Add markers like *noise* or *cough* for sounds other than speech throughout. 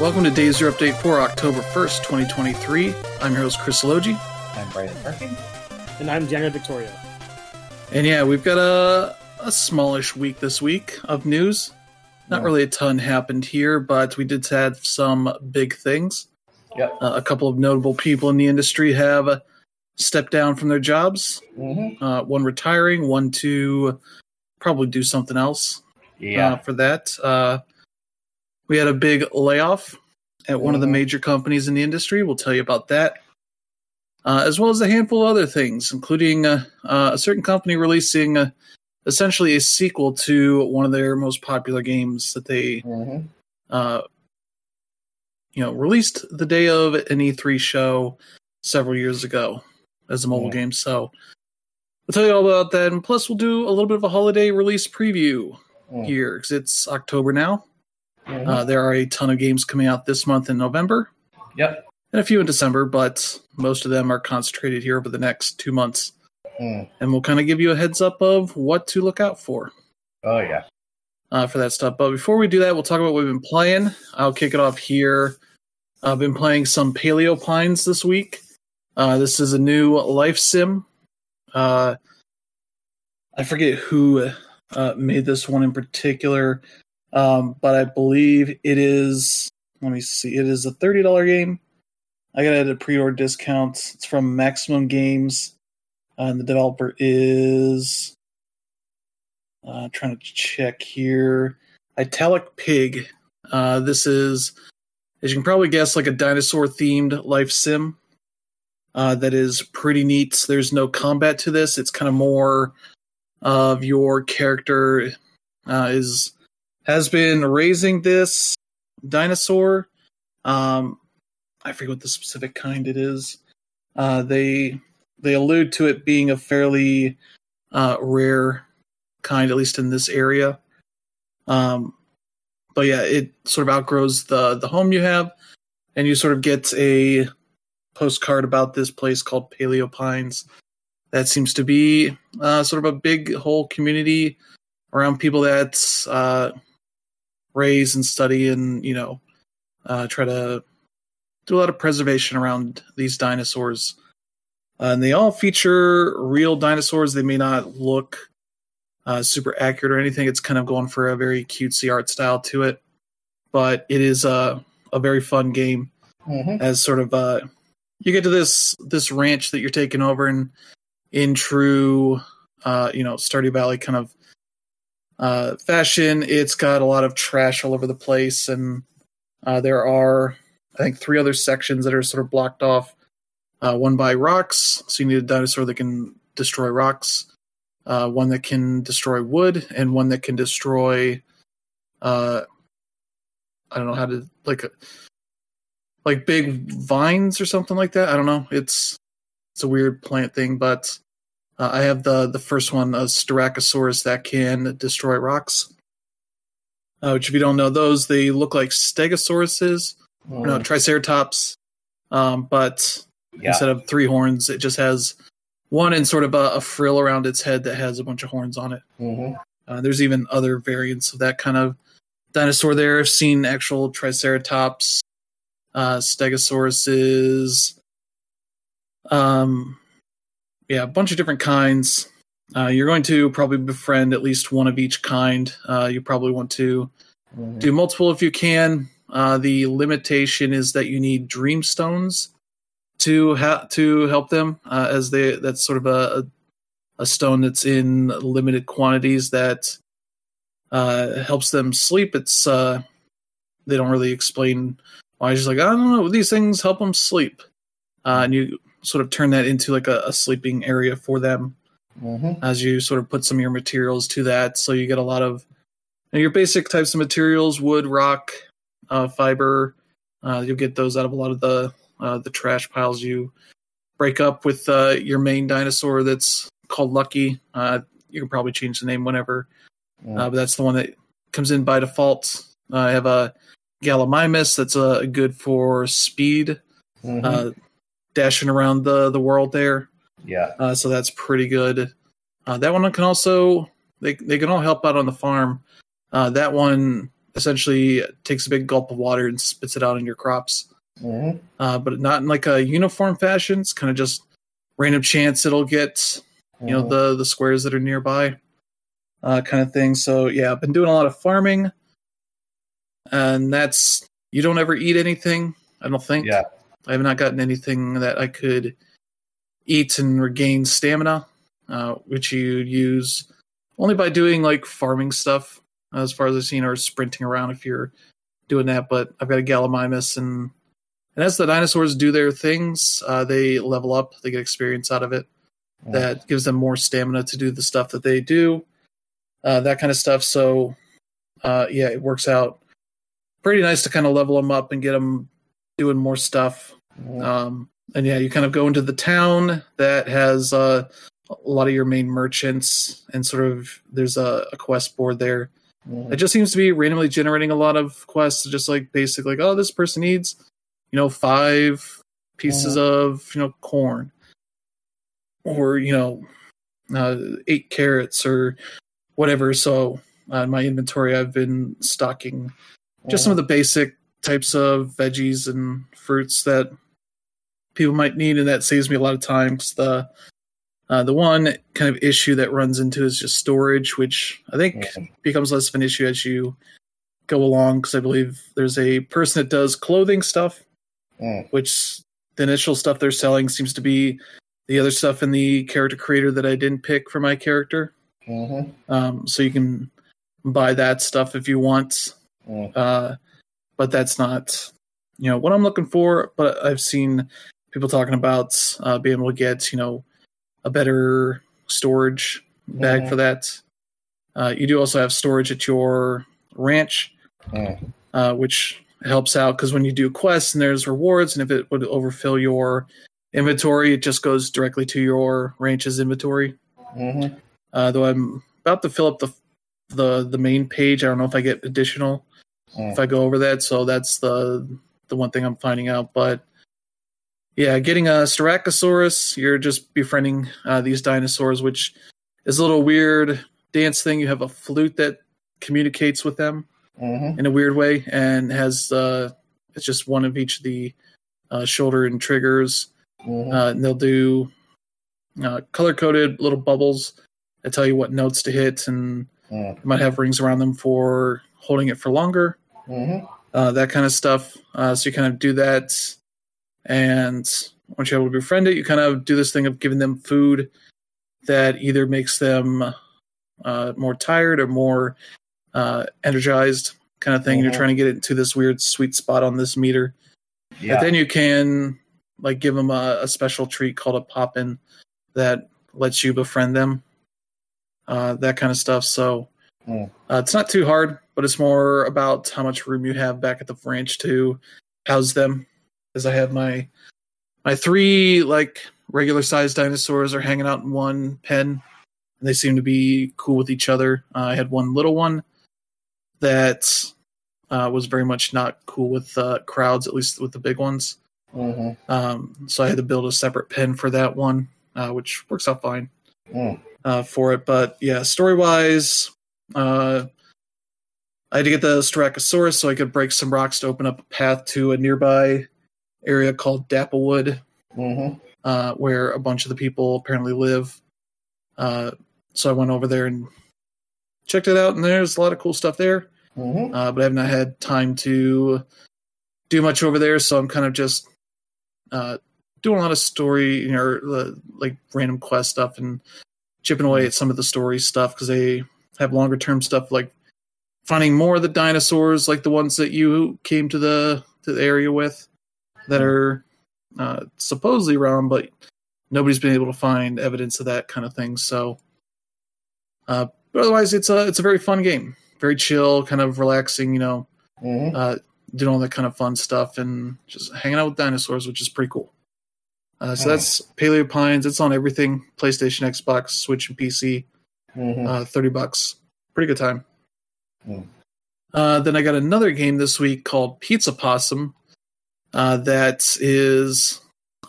Welcome to Day Zero Update for October 1st, 2023. I'm your host, Chris Logi. I'm Brian Perkin. And I'm Jenna Victoria. And yeah, we've got a, a smallish week this week of news. Not Yeah. really a ton happened here, but we did have some big things. Yep. Uh, a couple of notable people in the industry have uh, stepped down from their jobs. Mm-hmm. Uh, one retiring, one to probably do something else Yeah. uh, for that. We had a big layoff at one of the Mhm. major companies in the industry. We'll tell you about that, uh, as well as a handful of other things, including uh, uh, a certain company releasing uh, essentially a sequel to one of their most popular games that they, mm-hmm. uh, you know, released the day of an E3 show several years ago as a mobile game. So. We'll tell you all about that, and plus we'll do a little bit of a holiday release preview Mm. here because it's October now. Mhm. Uh, there are a ton of games coming out this month in November yep. and a few in December, but most of them are concentrated here over the next two months. Mm. And we'll kind of give you a heads up of what to look out for Oh yeah. uh, for that stuff. But before we do that, we'll talk about what we've been playing. I'll kick it off here. I've been playing some Paleo Pines this week. Uh, this is a new life sim. Uh, I forget who uh, made this one in particular, um, but I believe it is. Let me see. It is a thirty dollar game. I got it at a pre-order discount. It's from Maximum Games, uh, and the developer is. Uh, trying to check here. Italic Pig. Uh, this is, as you can probably guess, like a dinosaur themed life sim. Uh, that is pretty neat. There's no combat to this. It's kind of more of your character uh, is has been raising this dinosaur. Um, I forget what the specific kind it is. Uh, they they allude to it being a fairly uh, rare kind, at least in this area. Um, but yeah, it sort of outgrows the the home you have, and you sort of get a postcard about this place called Paleo Pines. That seems to be uh, sort of a big whole community around people that uh, raise and study and you know uh, try to do a lot of preservation around these dinosaurs. Uh, and they all feature real dinosaurs. They may not look uh, super accurate or anything. It's kind of going for a very cutesy art style to it, but it is a a very fun game Mm-hmm. as sort of uh you get to this this ranch that you're taking over and in true uh you know Stardew Valley kind of uh fashion it's got a lot of trash all over the place and uh there are I think three other sections that are sort of blocked off uh one by rocks so you need a dinosaur that can destroy rocks uh one that can destroy wood and one that can destroy uh I don't know how to like like big vines or something like that. I don't know. It's it's a weird plant thing, but uh, I have the the first one, a Styracosaurus that can destroy rocks. Uh, which, if you don't know those, they look like Stegosauruses, or no, Triceratops. Um, but yeah. instead of three horns, it just has one and sort of a, a frill around its head that has a bunch of horns on it. Mm-hmm. Uh, there's even other variants of that kind of dinosaur there. I've seen actual Triceratops, uh, Stegosauruses, um, yeah, a bunch of different kinds. Uh, you're going to probably befriend at least one of each kind. Uh, you probably want to Mm-hmm. do multiple if you can. Uh, the limitation is that you need dream stones to ha- to help them, uh, as they that's sort of a a stone that's in limited quantities that uh, helps them sleep. It's uh, they don't really explain why. It's just like I don't know, these things help them sleep, uh, and you sort of turn that into like a, a sleeping area for them Mm-hmm. as you sort of put some of your materials to that. So you get a lot of you know, your basic types of materials: wood, rock, uh, fiber. Uh, you'll get those out of a lot of the uh, the trash piles you break up with uh, your main dinosaur. That's called Lucky. Uh, you can probably change the name whenever, uh, but that's the one that comes in by default. Uh, I have a Gallimimus that's uh, good for speed, Mhm. Dashing around the the world there. yeah. Uh, so that's pretty good. Uh, that one can also they they can all help out on the farm. Uh, that one essentially takes a big gulp of water and spits it out in your crops. Mm-hmm. Uh, but not in like a uniform fashion. It's kind of just random chance it'll get you know the the squares that are nearby, uh, kind of thing. So yeah, I've been doing a lot of farming, and that's you don't ever eat anything. I don't think. Yeah. I have not gotten anything that I could eat and regain stamina, uh, which you use only by doing like farming stuff, as far as I've seen, or sprinting around if you're doing that. But I've got a Gallimimus, and and as the dinosaurs do their things, uh, they level up. They get experience out of it. That gives them more stamina to do the stuff that they do, uh, that kind of stuff. So, uh, yeah, it works out pretty nice to kind of level them up and get them doing more stuff. Um, and yeah, you kind of go into the town that has uh, a lot of your main merchants, and sort of there's a, a quest board there. Mhm. It just seems to be randomly generating a lot of quests, just like basic, like oh, this person needs, you know, five pieces of you know corn, or you know, uh, eight carrots or whatever. So uh, in my inventory, I've been stocking just some of the basic types of veggies and fruits that people might need, and that saves me a lot of time. the uh, the one kind of issue that runs into is just storage, which I think becomes less of an issue as you go along. Because I believe there's a person that does clothing stuff, Mm. which the initial stuff they're selling seems to be the other stuff in the character creator that I didn't pick for my character. Mhm. Um, so you can buy that stuff if you want Mm. uh, but that's not you know what I'm looking for. But I've seen people talking about uh, being able to get you know a better storage bag Mhm. for that. Uh, you do also have storage at your ranch, Mm. uh, which helps out because when you do quests and there's rewards, and if it would overfill your inventory, it just goes directly to your ranch's inventory. Mhm. Uh, though I'm about to fill up the the the main page. I don't know if I get additional Mm. if I go over that. So that's the the one thing I'm finding out. But yeah, getting a Styracosaurus, you're just befriending uh, these dinosaurs, which is a little weird dance thing. You have a flute that communicates with them Mhm. in a weird way, and has uh, it's just one of each of the uh, shoulder and triggers. Mhm. Uh, and they'll do uh, color coded little bubbles that tell you what notes to hit, and Mm. you might have rings around them for holding it for longer Mhm. uh, that kind of stuff. Uh, so you kind of do that, and once you're able to befriend it, you kind of do this thing of giving them food that either makes them uh, more tired or more uh, energized, kind of thing. You're Mhm. trying to get it into this weird sweet spot on this meter. Yeah. And then you can like give them a, a special treat called a poppin that lets you befriend them. Uh, that kind of stuff. So uh, it's not too hard, but it's more about how much room you have back at the ranch to house them. Because I have my my three like regular sized dinosaurs are hanging out in one pen, and they seem to be cool with each other. Uh, I had one little one that uh, was very much not cool with uh, crowds, at least with the big ones. Mhm. Um, so I had to build a separate pen for that one, uh, which works out fine Mm. uh, for it. But yeah, story wise, uh, I had to get the Styracosaurus so I could break some rocks to open up a path to a nearby area called Dapplewood, Mhm. uh, where a bunch of the people apparently live. Uh, so I went over there and checked it out, and there's a lot of cool stuff there. Mhm. Uh, but I have not had time to do much over there, so I'm kind of just uh, doing a lot of story, you know, uh, like random quest stuff and chipping away at some of the story stuff because they have longer term stuff like finding more of the dinosaurs, like the ones that you came to the to the area with, that are uh, supposedly around, but nobody's been able to find evidence of that kind of thing. So, uh, but otherwise, it's a it's a very fun game, very chill, kind of relaxing. You know, Mhm. uh, doing all that kind of fun stuff and just hanging out with dinosaurs, which is pretty cool. Uh, so that's Paleo Pines. It's on everything: PlayStation, Xbox, Switch, and PC. Mhm. Uh, Thirty bucks, pretty good time. Hmm. Uh, then I got another game this week called Pizza Possum. Uh, that is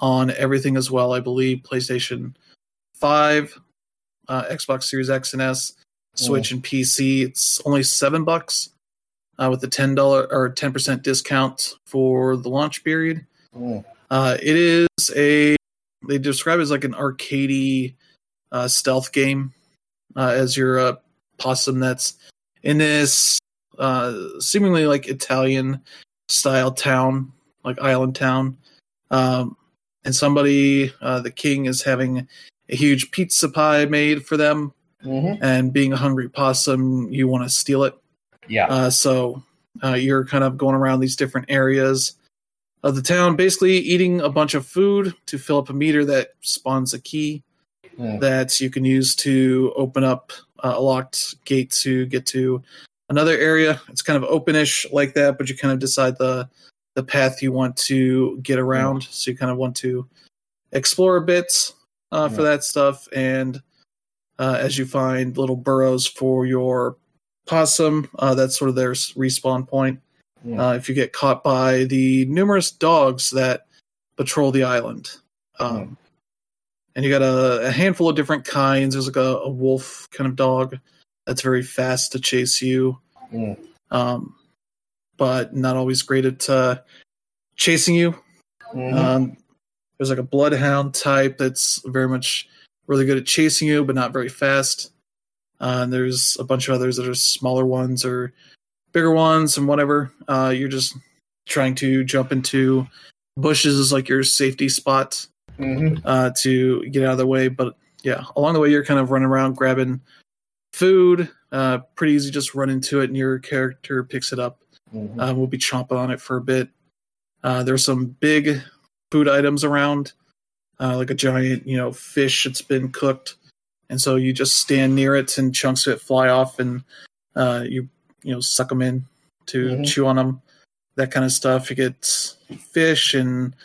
on everything as well, I believe. PlayStation Five, uh, Xbox Series X and S, Switch, and PC. It's only seven bucks. uh, with the ten dollar or ten percent discount for the launch period. Mm. Uh, it is a they describe it as like an arcadey uh, stealth game uh, as your uh, possum that's in this uh, seemingly like Italian style town, like island town. Um, and somebody, uh, the king, is having a huge pizza pie made for them. Mm-hmm. And being a hungry possum, you want to steal it. Yeah. Uh, so uh, you're kind of going around these different areas of the town, basically eating a bunch of food to fill up a meter that spawns a key Mm. that you can use to open up uh, a locked gate to get to another area. It's kind of openish like that, but you kind of decide the the path you want to get around. So you kind of want to explore a bit uh, for that stuff, and uh, as you find little burrows for your possum, uh, that's sort of their respawn point. Uh, if you get caught by the numerous dogs that patrol the island. Um, And you got a, a handful of different kinds. There's like a, a wolf kind of dog that's very fast to chase you, um, but not always great at uh, chasing you. Mhm. Um, there's like a bloodhound type that's very much really good at chasing you, but not very fast. Uh, and there's a bunch of others that are smaller ones or bigger ones and whatever. Uh, you're just trying to jump into bushes is like your safety spot Mhm. uh, to get out of the way. But yeah, along the way, you're kind of running around grabbing food. Uh, pretty easy, just run into it, and your character picks it up. Mhm. Um, we'll be chomping on it for a bit. Uh, there's some big food items around, uh, like a giant, you know, fish that's been cooked, and so you just stand near it, and chunks of it fly off, and uh, you you know suck them in to Mhm. chew on them. That kind of stuff. You get fish and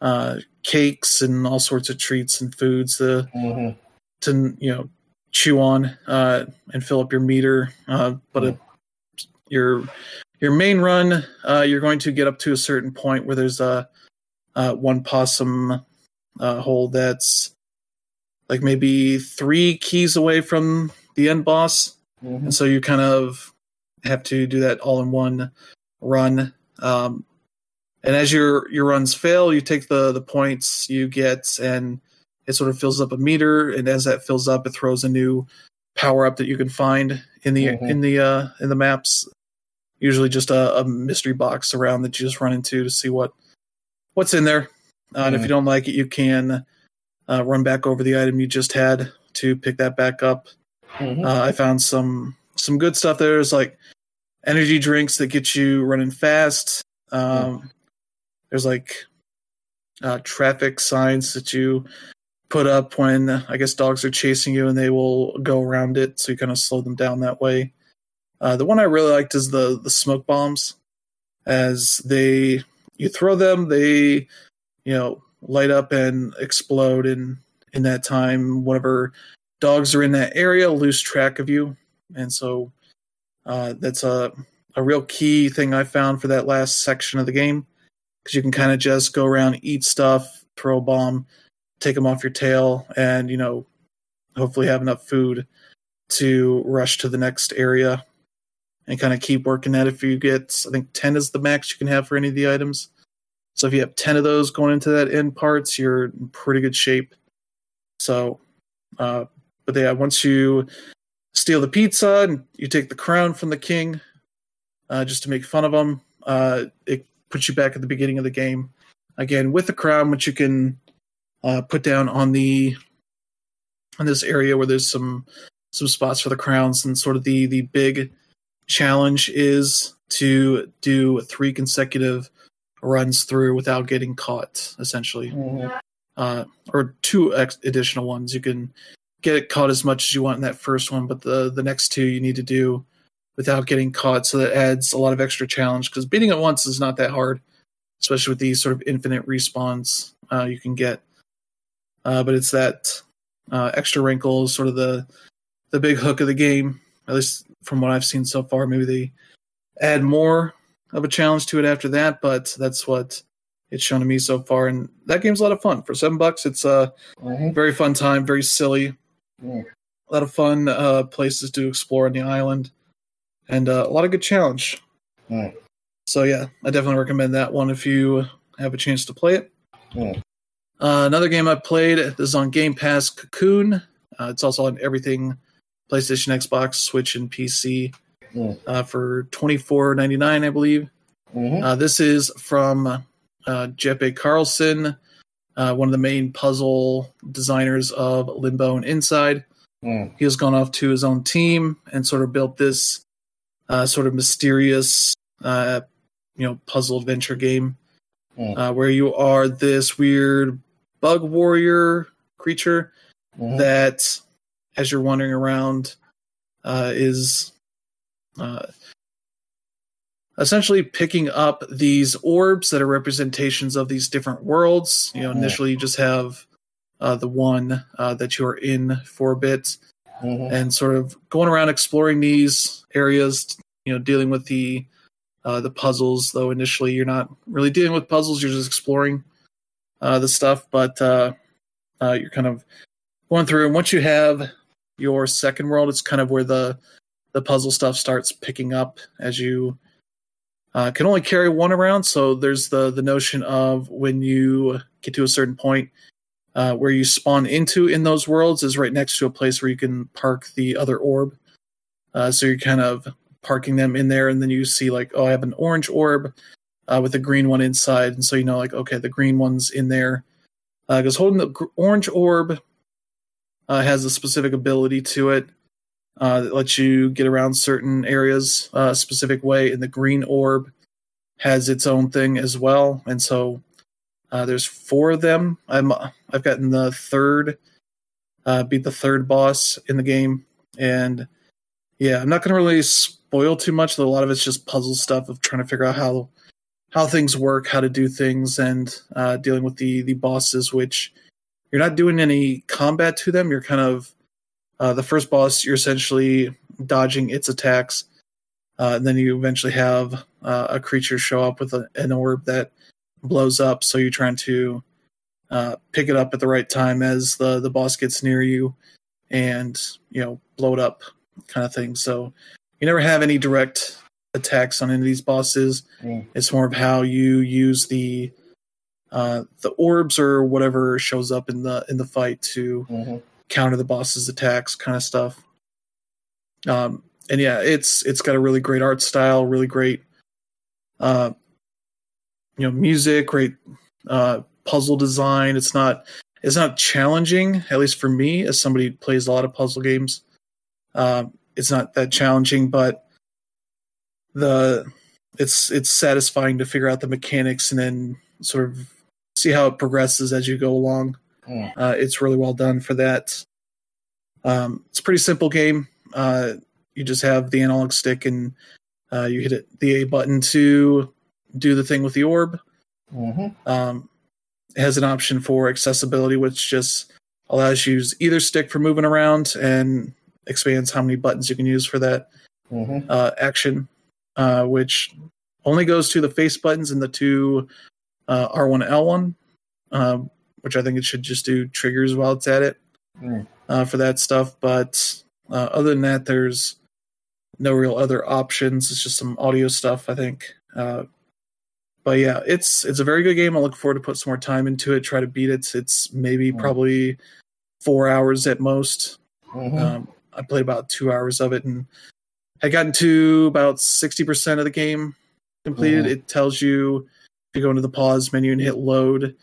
uh, cakes and all sorts of treats and foods to Mhm. to you know chew on uh, and fill up your meter. Uh, but it, your your main run, uh, you're going to get up to a certain point where there's a uh, one possum uh, hole that's like maybe three keys away from the end boss, Mhm. and so you kind of have to do that all in one run. Um, and as your your runs fail, you take the the points you get, and it sort of fills up a meter. And as that fills up, it throws a new power up that you can find in the Mhm. in the uh, in the maps. Usually, just a, a mystery box around that you just run into to see what what's in there. Uh, And if you don't like it, you can uh, run back over the item you just had to pick that back up. Mhm. Uh, I found some some good stuff there. There's like energy drinks that get you running fast. Um, There's like uh, traffic signs that you put up when I guess dogs are chasing you, and they will go around it, so you kind of slow them down that way. Uh, the one I really liked is the the smoke bombs, as they you throw them, they you know light up and explode, and in that time, whatever dogs are in that area lose track of you, and so uh, that's a a real key thing I found for that last section of the game. Because you can kind of just go around, eat stuff, throw a bomb, take them off your tail, and you know, hopefully have enough food to rush to the next area and kind of keep working at it. If you get, I think ten is the max you can have for any of the items. So if you have ten of those going into that end parts, you're in pretty good shape. So, uh, but yeah, once you steal the pizza and you take the crown from the king, uh, just to make fun of him, uh, it puts you back at the beginning of the game again with the crown, which you can uh, put down on the on this area where there's some some spots for the crowns, and sort of the the big challenge is to do three consecutive runs through without getting caught, essentially Mhm. uh, or two ex- additional ones. You can get caught as much as you want in that first one, but the the next two you need to do without getting caught. So that adds a lot of extra challenge because beating it once is not that hard, especially with these sort of infinite respawns uh, you can get. Uh, but it's that uh, extra wrinkle, sort of the the big hook of the game. At least from what I've seen so far, maybe they add more of a challenge to it after that, but that's what it's shown to me so far. And that game's a lot of fun. For seven bucks, it's a very fun time, very silly. Mm. A lot of fun uh, places to explore on the island, and uh, a lot of good challenge. Mm. So yeah, I definitely recommend that one if you have a chance to play it. Mm. Uh, another game I played this is on Game Pass, Cocoon. Uh, it's also on everything PlayStation, Xbox, Switch, and PC Mm. uh, for twenty four ninety nine, I believe. Mhm. Uh, this is from uh, Jeppe Carlsen, uh, one of the main puzzle designers of Limbo and Inside. Mm. He has gone off to his own team and sort of built this uh, sort of mysterious, uh, you know, puzzle adventure game Mm. uh, where you are this weird bug warrior creature Mhm. that, as you're wandering around, uh, is uh, essentially picking up these orbs that are representations of these different worlds. You know, Mhm. initially you just have uh, the one uh, that you are in for a bit, Mhm. and sort of going around exploring these areas. You know, dealing with the uh, the puzzles. Though initially you're not really dealing with puzzles; you're just exploring uh, the stuff. But uh, uh, you're kind of going through, and once you have your second world, it's kind of where the the puzzle stuff starts picking up as you uh, can only carry one around. So there's the the notion of when you get to a certain point. Uh, where you spawn into in those worlds is right next to a place where you can park the other orb. Uh, so you're kind of parking them in there, and then you see like, oh, I have an orange orb uh, with a green one inside, and so you know like, okay, the green one's in there because holding the orange orb uh, has a specific ability to it uh, that lets you get around certain areas uh, a specific way, and the green orb has its own thing as well, and so uh, there's four of them. I'm I've gotten the third, uh, beat the third boss in the game, and yeah, I'm not going to really spoil too much. Though a lot of it's just puzzle stuff of trying to figure out how how things work, how to do things, and uh, dealing with the the bosses. Which you're not doing any combat to them. You're kind of uh, the first boss. You're essentially dodging its attacks, uh, and then you eventually have uh, a creature show up with a, an orb that blows up. So you're trying to uh, pick it up at the right time as the the boss gets near you, and you know blow it up, kind of thing. So you never have any direct attacks on any of these bosses. Mm. It's more of how you use the uh, the orbs or whatever shows up in the in the fight to Mhm. counter the boss's attacks, kind of stuff. Um, and yeah, it's it's got a really great art style, really great, uh, you know, music, great uh, puzzle design. It's not it's not challenging, at least for me, as somebody who plays a lot of puzzle games. Uh, it's not that challenging, but the it's it's satisfying to figure out the mechanics and then sort of see how it progresses as you go along. Mm. Uh, it's really well done for that. Um, it's a pretty simple game. Uh, you just have the analog stick and uh, you hit it, the A button to do the thing with the orb. Mhm. Um, it has an option for accessibility, which just allows you to use either stick for moving around and expands how many buttons you can use for that Mhm. uh, action, uh, which only goes to the face buttons and the two uh, R1 L1, um, which I think it should just do triggers while it's at it Mm. uh, for that stuff. But uh, other than that, there's no real other options. It's just some audio stuff, I think. Uh, but yeah, it's it's a very good game. I look forward to put some more time into it. Try to beat it. It's maybe Mm. probably four hours at most. Mhm. Um, I played about two hours of it and had gotten to about 60% of the game completed. Mhm. It tells you you go into the pause menu and hit load,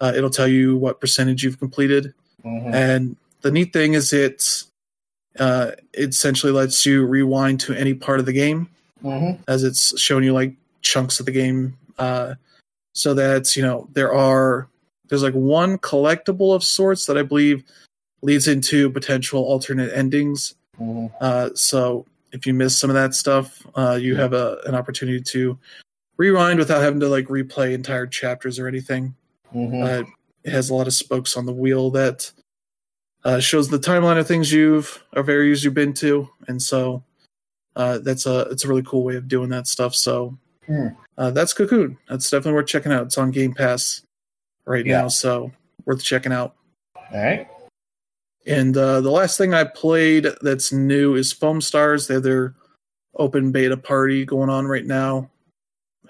uh, it'll tell you what percentage you've completed. Mhm. And the neat thing is it, uh, it essentially lets you rewind to any part of the game Mhm. as it's showing you like chunks of the game uh, so that's you know there are there's like one collectible of sorts that i believe leads into potential alternate endings Mhm. uh, so if you miss some of that stuff uh, you have a, an opportunity to rewind without having to like replay entire chapters or anything Mhm. uh, it has a lot of spokes on the wheel that uh, shows the timeline of things you've of areas you've been to, and so uh, that's a it's a really cool way of doing that stuff. So uh, that's Cocoon. That's definitely worth checking out. It's on Game Pass right Yeah. now, so worth checking out. All right. And uh, the last thing I played that's new is Foam Stars. They have their open beta party going on right now.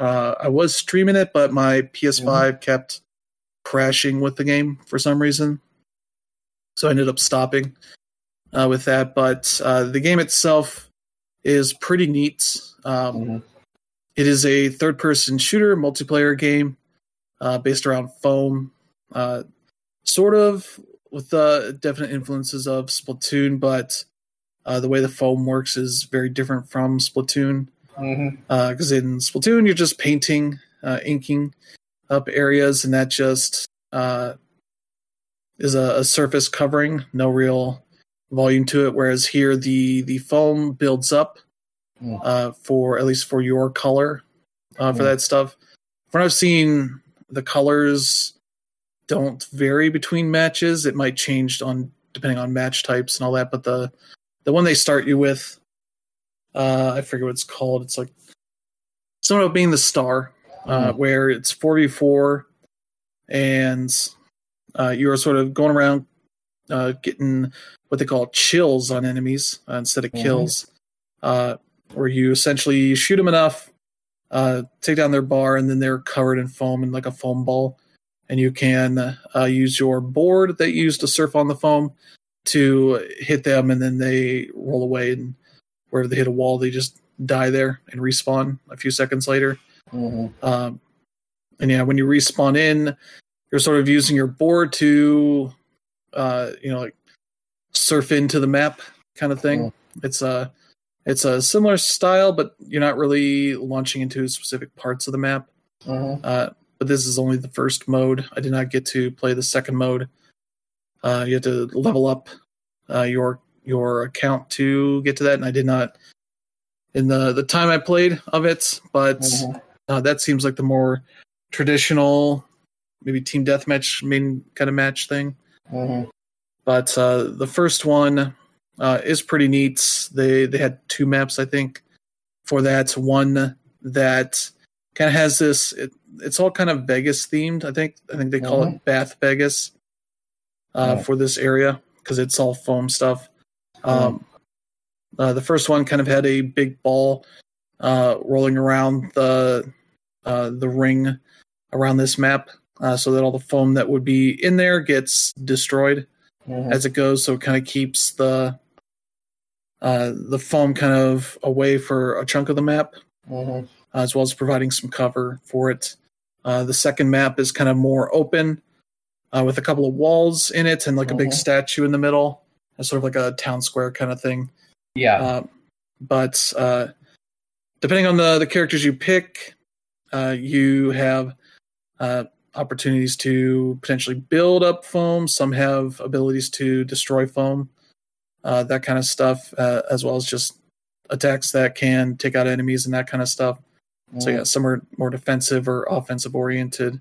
Uh, I was streaming it, but my PS5 kept crashing with the game for some reason, so I ended up stopping uh, with that. But uh, the game itself is pretty neat. Um, Mhm. it is a third-person shooter multiplayer game uh, based around foam, uh, sort of with uh, definite influences of Splatoon, but uh, the way the foam works is very different from Splatoon. Because in Splatoon, you're just painting, uh, inking up areas, and that just uh, is a, a surface covering, no real volume to it. Whereas here, the the foam builds up Mm. uh, for at least for your color uh, for Mm. that stuff. From what I've seen, the colors don't vary between matches. It might change on depending on match types and all that. But the the one they start you with, uh, I forget what it's called. It's like something about being the star, uh, Mhm. where it's four v four, and uh, you are sort of going around uh, getting what they call chills on enemies uh, instead of Mhm. kills, uh, where you essentially shoot them enough, uh, take down their bar, and then they're covered in foam and like a foam ball. And you can uh, use your board that you use to surf on the foam to hit them, and then they roll away. And wherever they hit a wall, they just die there and respawn a few seconds later. Mhm. Um, and yeah, when you respawn in, you're sort of using your board to, uh, you know, like surf into the map kind of thing. It's a, it's a similar style, but you're not really launching into specific parts of the map. Mhm. Uh, but this is only the first mode. I did not get to play the second mode. Uh, you have to level up uh, your your account to get to that, and I did not in the the time I played of it. But Mhm. uh, that seems like the more traditional, maybe team deathmatch main kind of match thing. Mhm. But uh, the first one uh, is pretty neat. They they had two maps, I think, for that. One that kind of has this. It, it's all kind of Vegas themed. I think. I think they call it Bath Vegas uh, Yeah. for this area because it's all foam stuff. Um, uh, the first one kind of had a big ball uh, rolling around the uh, the ring around this map, uh, so that all the foam that would be in there gets destroyed Mhm. as it goes. So it kind of keeps the uh, the foam kind of away for a chunk of the map, Mhm. as well as providing some cover for it. Uh, the second map is kind of more open, uh, with a couple of walls in it and like a big Mhm. statue in the middle, It's sort of like a town square kind of thing. Yeah. Uh, but uh, depending on the the characters you pick, uh, you have uh, opportunities to potentially build up foam. Some have abilities to destroy foam, uh, that kind of stuff, uh, as well as just attacks that can take out enemies and that kind of stuff. So Mhm. yeah, some are more defensive or offensive oriented.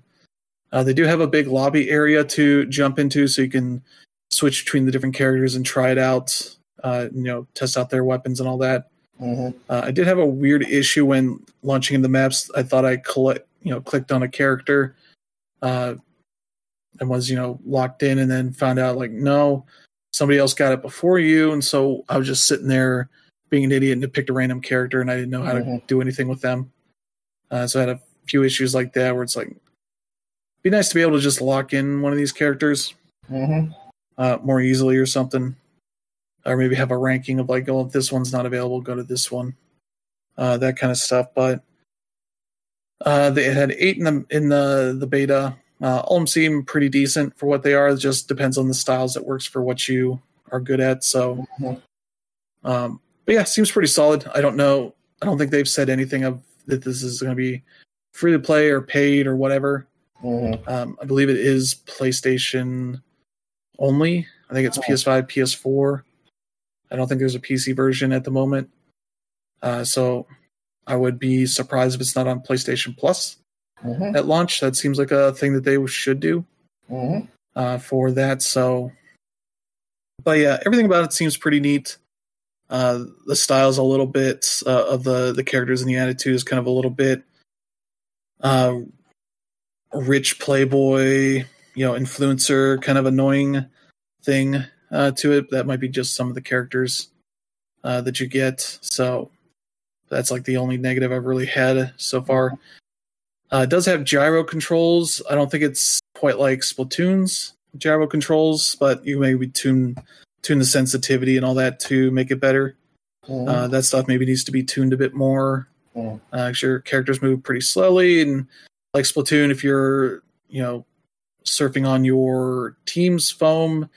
Uh, they do have a big lobby area to jump into, so you can switch between the different characters and try it out. Uh, you know, test out their weapons and all that. Mhm. Uh, I did have a weird issue when launching in the maps. I thought I collect, you know, clicked on a character, uh, and was you know locked in, and then found out like no, somebody else got it before you, and so I was just sitting there being an idiot and picked a random character, and I didn't know how to Mhm. do anything with them. Uh, so I had a few issues like that where it's like, be nice to be able to just lock in one of these characters Mhm. Uh, more easily or something, or maybe have a ranking of like, oh, if this one's not available, go to this one, uh, that kind of stuff. But uh, they had eight in the in the the beta. Uh, all of them seem pretty decent for what they are. It just depends on the styles that works for what you are good at. So, um, but yeah, seems pretty solid. I don't know. I don't think they've said anything of that this is going to be free to play or paid or whatever. Mhm. Um, I believe it is PlayStation only. I think it's Oh. PS5, PS4. I don't think there's a PC version at the moment. Uh, so I would be surprised if it's not on PlayStation Plus Mhm. at launch. That seems like a thing that they should do Mhm. uh, for that. So, but yeah, everything about it seems pretty neat. Uh, the style's a little bit uh, of the the characters and the attitude is kind of a little bit uh, rich playboy, you know, influencer kind of annoying thing uh, to it. That might be just some of the characters uh, that you get. So, That's like the only negative I've really had so far. Uh, it does have gyro controls. I don't think it's quite like Splatoon's gyro controls, but you maybe tune tune the sensitivity and all that to make it better. Mhm. Uh, that stuff maybe needs to be tuned a bit more. Mm. Uh, your characters move pretty slowly, and like Splatoon, if you're you know surfing on your team's foam,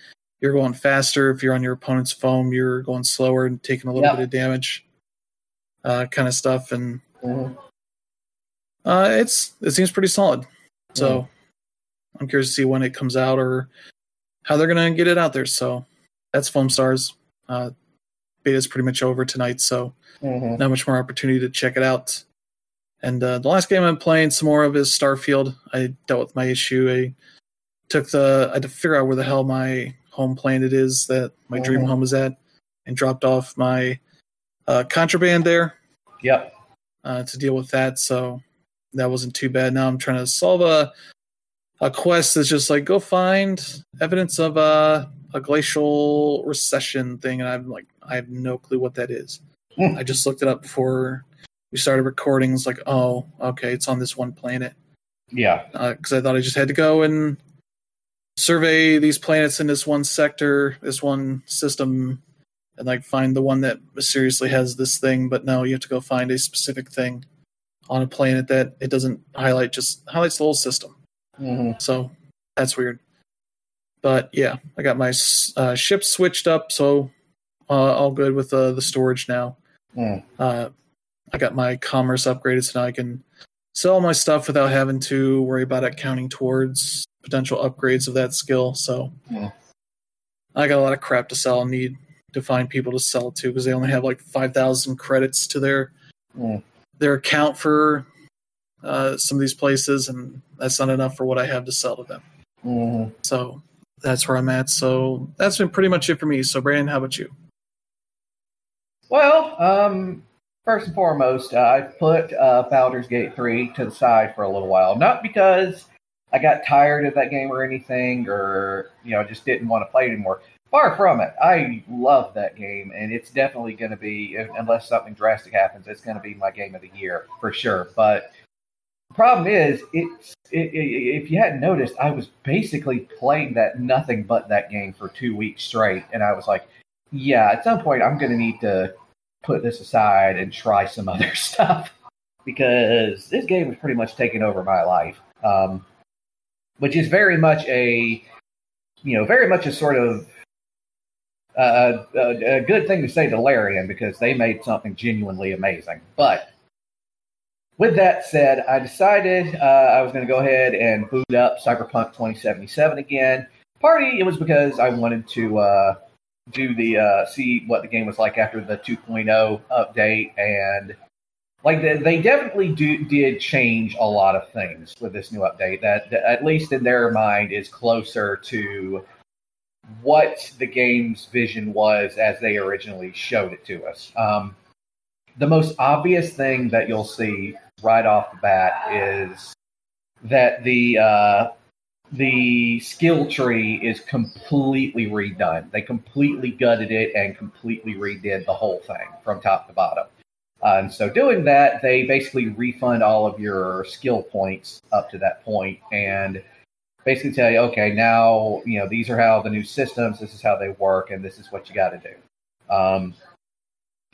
you're going faster. If you're on your opponent's foam, you're going slower and taking a little Yeah. bit of damage, uh, kind of stuff. And Mhm. uh, it's it seems pretty solid. So Mm. I'm curious to see when it comes out or how they're gonna get it out there. So that's Foam Stars. Uh, beta is pretty much over tonight, so Mhm. not much more opportunity to check it out. And uh, the last game I'm playing some more of is Starfield. I dealt with my issue. I took the I had to figure out where the hell my home planet is that my dream Mhm. home is at, and dropped off my uh, contraband there Yep. uh, to deal with that. So that wasn't too bad. Now I'm trying to solve a a quest that's just like go find evidence of a a glacial recession thing, and I'm like I have no clue what that is. Hmm. I just looked it up before we started recording. It's like oh okay, it's on this one planet Yeah. because I thought I just had to go and survey these planets in this one sector, this one system, and like find the one that mysteriously has this thing. But no, you have to go find a specific thing on a planet that it doesn't highlight, just highlights the whole system. Mhm. So that's weird. But yeah, I got my uh, ship switched up, so uh, all good with uh, the storage now. Mm. I got my commerce upgraded, so now I can sell my stuff without having to worry about it counting towards potential upgrades of that skill. So Hmm. I got a lot of crap to sell and need to find people to sell it to because they only have like five thousand credits to their Mm. their account for uh, some of these places, and that's not enough for what I have to sell to them. Mhm. So that's where I'm at. So that's been pretty much it for me. So Brandon, how about you? Well, um, first and foremost, uh, I put uh, Baldur's Gate 3 to the side for a little while. Not because I got tired of that game or anything, or, you know, just didn't want to play it anymore. Far from it. I love that game, and it's definitely going to be, unless something drastic happens, it's going to be my game of the year for sure. But the problem is, it's it, it, if you hadn't noticed, I was basically playing that nothing but that game for two weeks straight, and I was like, yeah, at some point I'm going to need to put this aside and try some *laughs* other stuff because this game has pretty much taken over my life, um, which is very much a you know very much a sort of uh, a, a good thing to say to Larian because they made something genuinely amazing. But with that said, I decided uh, I was going to go ahead and boot up Cyberpunk 2077 again. Party, it was because I wanted to uh, do the uh, see what the game was like after the 2.0 update, and like they, they definitely do did change a lot of things with this new update. That, that at least in their mind is closer to what the game's vision was as they originally showed it to us. Um, the most obvious thing that you'll see right off the bat is that the uh, the skill tree is completely redone. They completely gutted it and completely redid the whole thing from top to bottom. Uh, and so, doing that, they basically refund all of your skill points up to that point and basically tell you, okay, now you know these are how the new systems. This is how they work, and this is what you got to do. Um,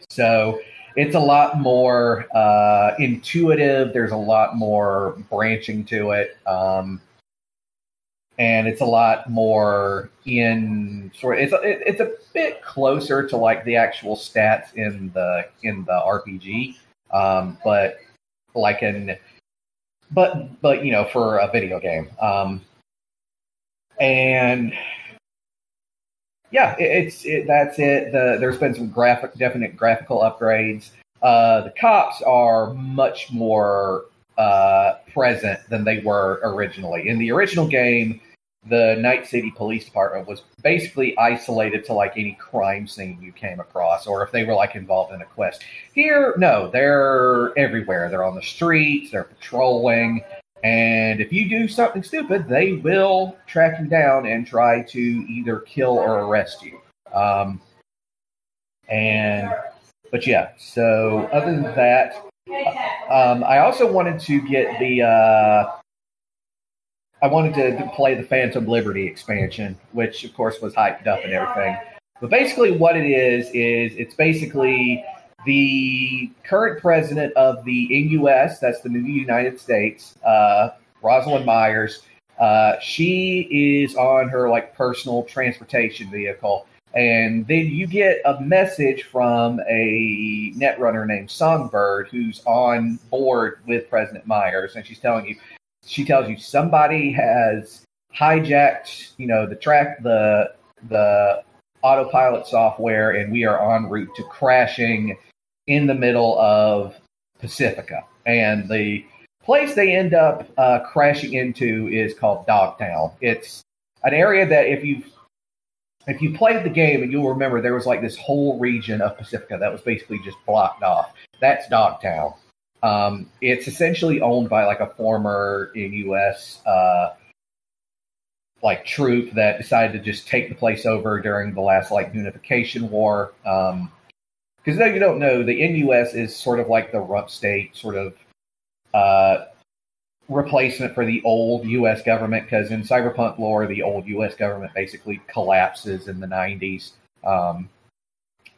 so it's a lot more uh, intuitive. There's a lot more branching to it. Um, and it's a lot more in sort. It's it, it's a bit closer to like the actual stats in the in the RPG, um, but like in but but you know for a video game. Um, and yeah, it, it's it, that's it. The, there's been some graphic, definite graphical upgrades. Uh, the cops are much more uh, present than they were originally. In the original game, the Night City Police Department was basically isolated to like any crime scene you came across, or if they were like involved in a quest. Here, no, they're everywhere. They're on the streets. They're patrolling. And if you do something stupid, they will track you down and try to either kill or arrest you. Um, and but yeah. So other than that, um, I also wanted to get the. Uh, I wanted to play the Phantom Liberty expansion, which of course was hyped up and everything. But basically, what it is is it's basically the current president of the NUS, that's the new United States, uh, Rosalind Myers. Uh, she is on her like personal transportation vehicle, and then you get a message from a netrunner named Songbird who's on board with President Myers, and she's telling you, she tells you somebody has hijacked, you know, the track, the the autopilot software, and we are en route to crashing in the middle of Pacifica. And the place they end up uh, crashing into is called Dogtown. It's an area that if you if you played the game and you'll remember there was like this whole region of Pacifica that was basically just blocked off. That's Dogtown. Um, it's essentially owned by like a former U.S. Uh, like troop that decided to just take the place over during the last like unification war. Um, because though you don't know, the NUS is sort of like the rump state sort of uh, replacement for the old U.S. government. Because in cyberpunk lore, the old U.S. government basically collapses in the 90s. Um,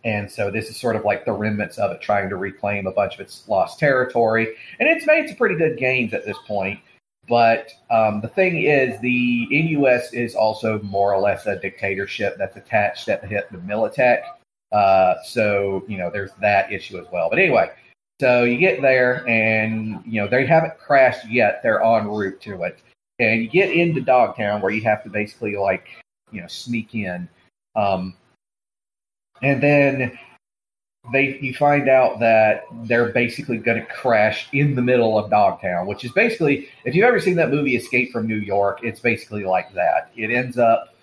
and so this is sort of like the remnants of it trying to reclaim a bunch of its lost territory. And it's made some pretty good gains at this point. But um, the thing is, the NUS is also more or less a dictatorship that's attached at the hip to Militech. Uh, so, you know, there's that issue as well. But anyway, so you get there and, you know, they haven't crashed yet. They're en route to it. And you get into Dogtown where you have to basically, like, you know, sneak in. Um, and then they you find out that they're basically going to crash in the middle of Dogtown, which is basically if you've ever seen that movie Escape from New York, it's basically like that. It ends up,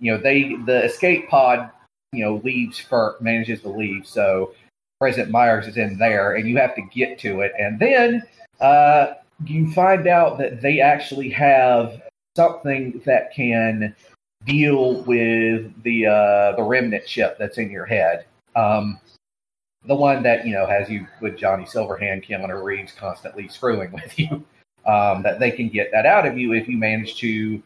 you know, they the escape pod you know leaves for manages to leave. So President Myers is in there, and you have to get to it, and then uh, you find out that they actually have something that can deal with the uh, the remnant chip that's in your head. Um, the one that you know has you with Johnny Silverhand, Keanu Reeves constantly screwing with you. Um, that they can get that out of you if you manage to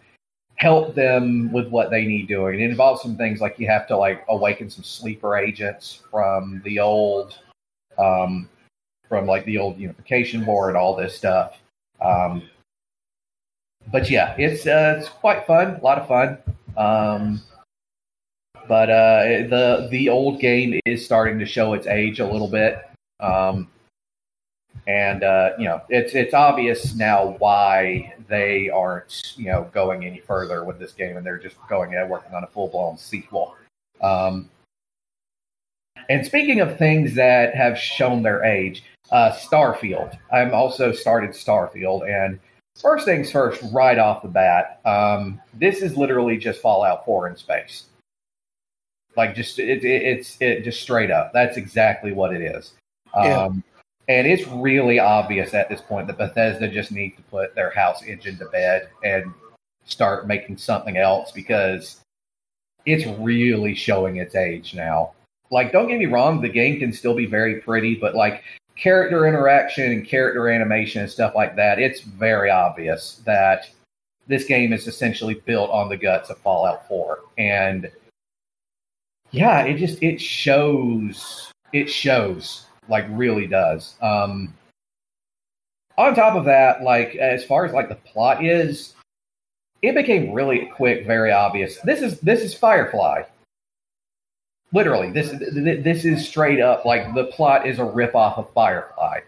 help them with what they need doing. It involves some things like you have to like awaken some sleeper agents from the old, um, from like the old unification board, all this stuff. Um, but yeah, it's uh, it's quite fun, a lot of fun. Um, but uh, the the old game is starting to show its age a little bit. Um, and uh, you know it's it's obvious now why they aren't you know going any further with this game, and they're just going and working on a full blown sequel. Um, and speaking of things that have shown their age, uh, Starfield. I'm also started Starfield, and first things first, right off the bat, um, this is literally just Fallout 4 in space. Like just it, it, it's it just straight up. That's exactly what it is. Um, and it's really obvious at this point that Bethesda just needs to put their house engine to bed and start making something else because it's really showing its age now. Like, don't get me wrong, the game can still be very pretty, but like character interaction and character animation and stuff like that, it's very obvious that this game is essentially built on the guts of Fallout 4. And yeah, it just it shows it shows like really does. Um, on top of that, like as far as like the plot is, it became really quick, very obvious. This is this is Firefly. Literally, this this is straight up like the plot is a rip off of Firefly.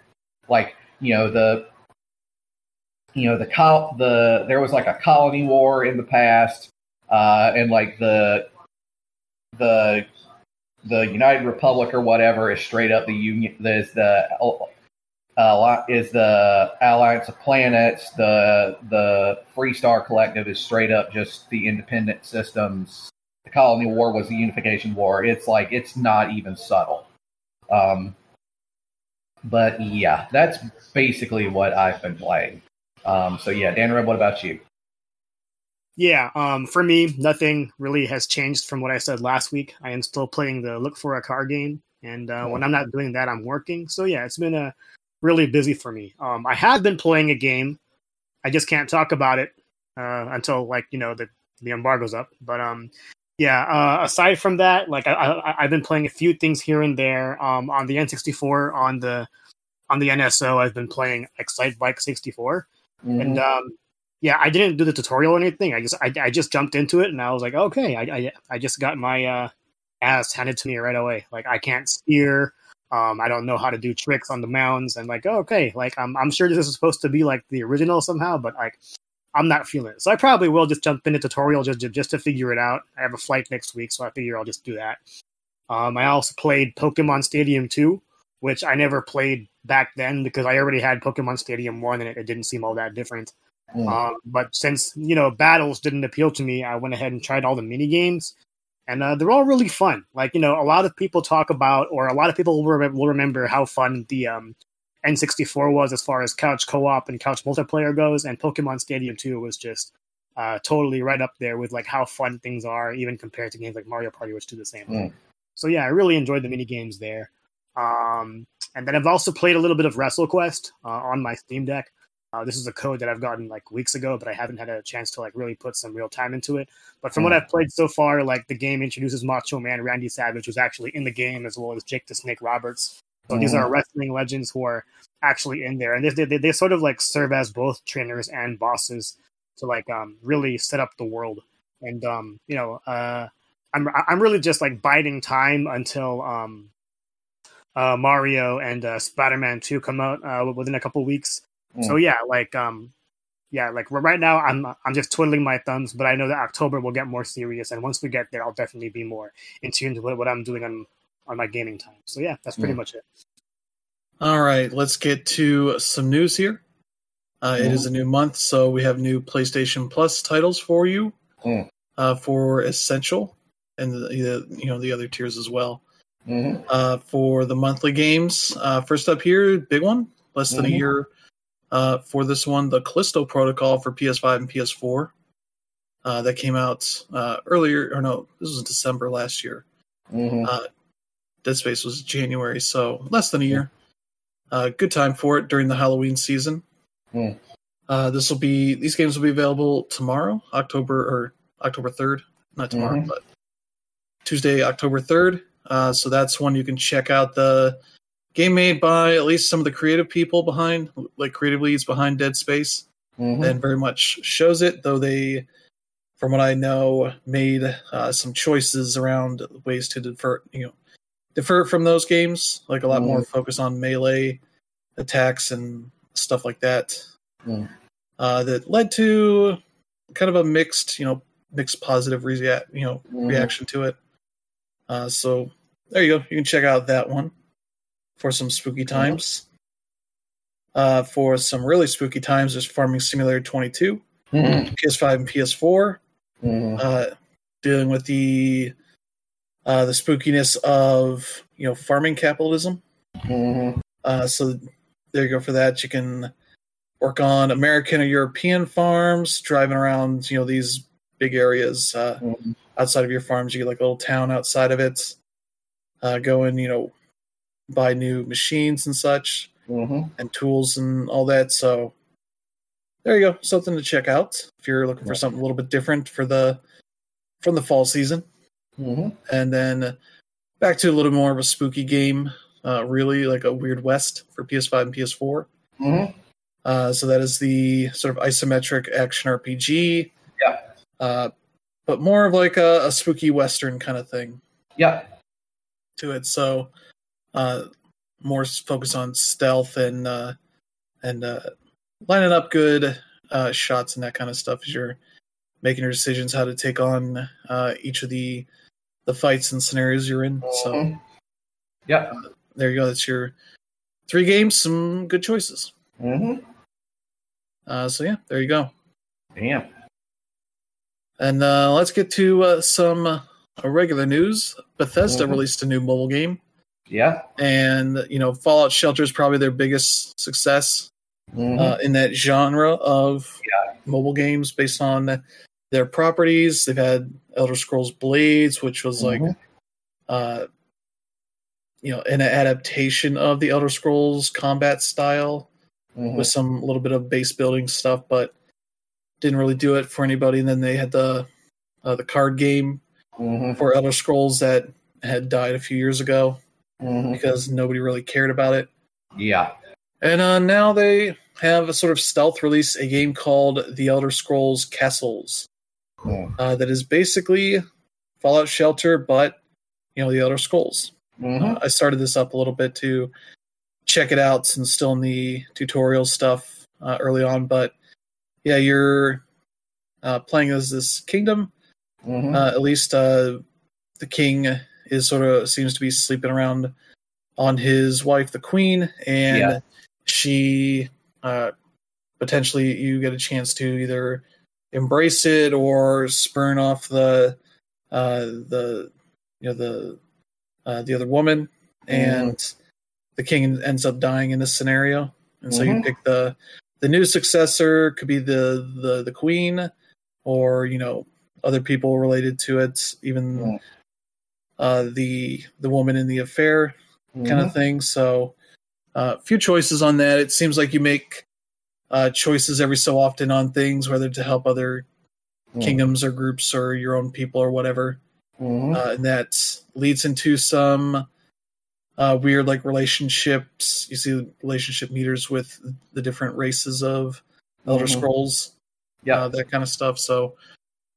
Like you know the you know the col- the there was like a colony war in the past, uh, and like the the the United Republic or whatever is straight up the union. There's the uh, is the Alliance of Planets. The the Free Star Collective is straight up just the independent systems. The Colony War was the Unification War. It's like it's not even subtle. Um, but yeah, that's basically what I've been playing. Um, so yeah, Dan Red, what about you? Yeah, um, for me, nothing really has changed from what I said last week. I am still playing the Look for a Car game. and uh, when I'm not doing that, I'm working. So yeah, it's been a really busy for me. Um, I have been playing a game. I just can't talk about it uh, until like you know the the embargo's up. But um, yeah. Uh, aside from that, like I, I have been playing a few things here and there. Um, on the N64, on the on the NSO, I've been playing Excitebike 64, mm-hmm. and um, yeah, I didn't do the tutorial or anything. I just I, I just jumped into it and I was like, okay, I I, I just got my uh, ass handed to me right away. Like I can't steer. Um, I don't know how to do tricks on the mounds, and like, oh, okay, like I'm I'm sure this is supposed to be like the original somehow, but like I'm not feeling it. So I probably will just jump in a tutorial just just to figure it out. I have a flight next week, so I figure I'll just do that. Um, I also played Pokemon Stadium 2, which I never played back then because I already had Pokemon Stadium 1 and it, it didn't seem all that different. Mm. Um, but since, you know, battles didn't appeal to me, I went ahead and tried all the mini games and uh, they're all really fun. Like you know, a lot of people talk about, or a lot of people will, will remember how fun the um, N64 was as far as couch co-op and couch multiplayer goes, and Pokemon Stadium 2 was just uh, totally right up there with like how fun things are, even compared to games like Mario Party, which do the same. Mm. So yeah, I really enjoyed the mini games there. Um, and then I've also played a little bit of WrestleQuest uh, on my Steam Deck. Uh, this is a code that I've gotten like weeks ago, but I haven't had a chance to like really put some real time into it. But from mm. what I've played so far, like the game introduces Macho Man Randy Savage, who's actually in the game, as well as Jake the Snake Roberts. So mm. these are wrestling legends who are actually in there, and they, they they sort of like serve as both trainers and bosses to like um really set up the world. And um you know uh I'm I'm really just like biding time until um uh Mario and uh, Spider Man Two come out uh, within a couple weeks Mm. So yeah, like um, yeah, like right now I'm I'm just twiddling my thumbs, but I know that October will get more serious, and once we get there, I'll definitely be more in tune to what I'm doing on on my gaming time. So yeah, that's pretty mm. much it. All right, let's get to some news here. Uh, mm. It is a new month, so we have new PlayStation Plus titles for you mm. uh, for Essential and the, the, you know the other tiers as well. Mm-hmm. Uh, for the monthly games, uh, first up here, big one, less than mm-hmm. a year uh, for this one, the Callisto Protocol for PS5 and PS4. Uh, that came out uh, earlier, or no, this was in December last year. Mm-hmm. Dead Space was January, so less than a year. Uh, good time for it during the Halloween season. Mm. Uh, this will be these games will be available tomorrow, October or October third, not tomorrow, mm-hmm. but Tuesday, October third. Uh, so that's one you can check out the game made by at least some of the creative people behind, like creative leads behind Dead Space, mm-hmm. and very much shows it. Though they, from what I know, made uh, some choices around ways to defer, you know, defer from those games, like a lot mm-hmm. more focus on melee attacks and stuff like that. Mm. Uh, that led to kind of a mixed, you know, mixed positive rea- you know, mm-hmm. reaction to it. Uh, so there you go. You can check out that one for some spooky times. Uh, for some really spooky times, there's Farming Simulator 22, mm-hmm. PS5 and PS4, mm-hmm. uh, dealing with the uh, the spookiness of you know farming capitalism. Mm-hmm. Uh, so there you go for that. You can work on American or European farms, driving around you know these big areas uh, mm-hmm. outside of your farms. You get like a little town outside of it. Uh, going, you know, buy new machines and such mm-hmm. and tools and all that. So there you go, something to check out if you're looking for something a little bit different for the from the fall season. Mm-hmm. And then back to a little more of a spooky game, uh, really like a Weird West for PS5 and PS4. Mm-hmm. Uh, so that is the sort of isometric action RPG. Yeah. Uh, but more of like a, a spooky western kind of thing. Yeah. To it. So uh, more focus on stealth and uh, and uh, lining up good uh, shots and that kind of stuff as you're making your decisions how to take on uh, each of the the fights and scenarios you're in. So, mm-hmm. yeah, uh, there you go. That's your three games. Some good choices. Mm-hmm. Uh, so yeah, there you go. Damn. And uh, let's get to uh, some uh, regular news. Bethesda mm-hmm. released a new mobile game. Yeah. And, you know, Fallout Shelter is probably their biggest success mm-hmm. uh, in that genre of yeah. mobile games based on their properties. They've had Elder Scrolls Blades, which was mm-hmm. like uh, you know an adaptation of the Elder Scrolls combat style Mhm. with some little bit of base building stuff, but didn't really do it for anybody. And then they had the uh, the card game Mhm. for Elder Scrolls that had died a few years ago Mhm. because nobody really cared about it. Yeah. And uh, now they have a sort of stealth release, a game called The Elder Scrolls Castles, Uh, that is basically Fallout Shelter, but you know the Elder Scrolls. Mhm. Uh, I started this up a little bit to check it out since still in the tutorial stuff uh, early on, but yeah, you're uh, playing as this kingdom. Mhm. Uh, at least uh, the king is sort of seems to be sleeping around on his wife, the queen, and Yeah. she uh, potentially you get a chance to either embrace it or spurn off the uh, the you know the uh, the other woman, and the king ends up dying in this scenario, and so you Mhm. pick the the new successor could be the the the queen or you know other people related to it even Mm. uh the the woman in the affair kind Mhm. of thing so a few choices on that it seems like you make uh choices every so often on things whether to help other Mm. kingdoms or groups or your own people or whatever Mhm. uh, and that leads into some uh, weird like relationships. You see the relationship meters with the different races of Elder Mhm. Scrolls, Yeah. uh, that kind of stuff. So,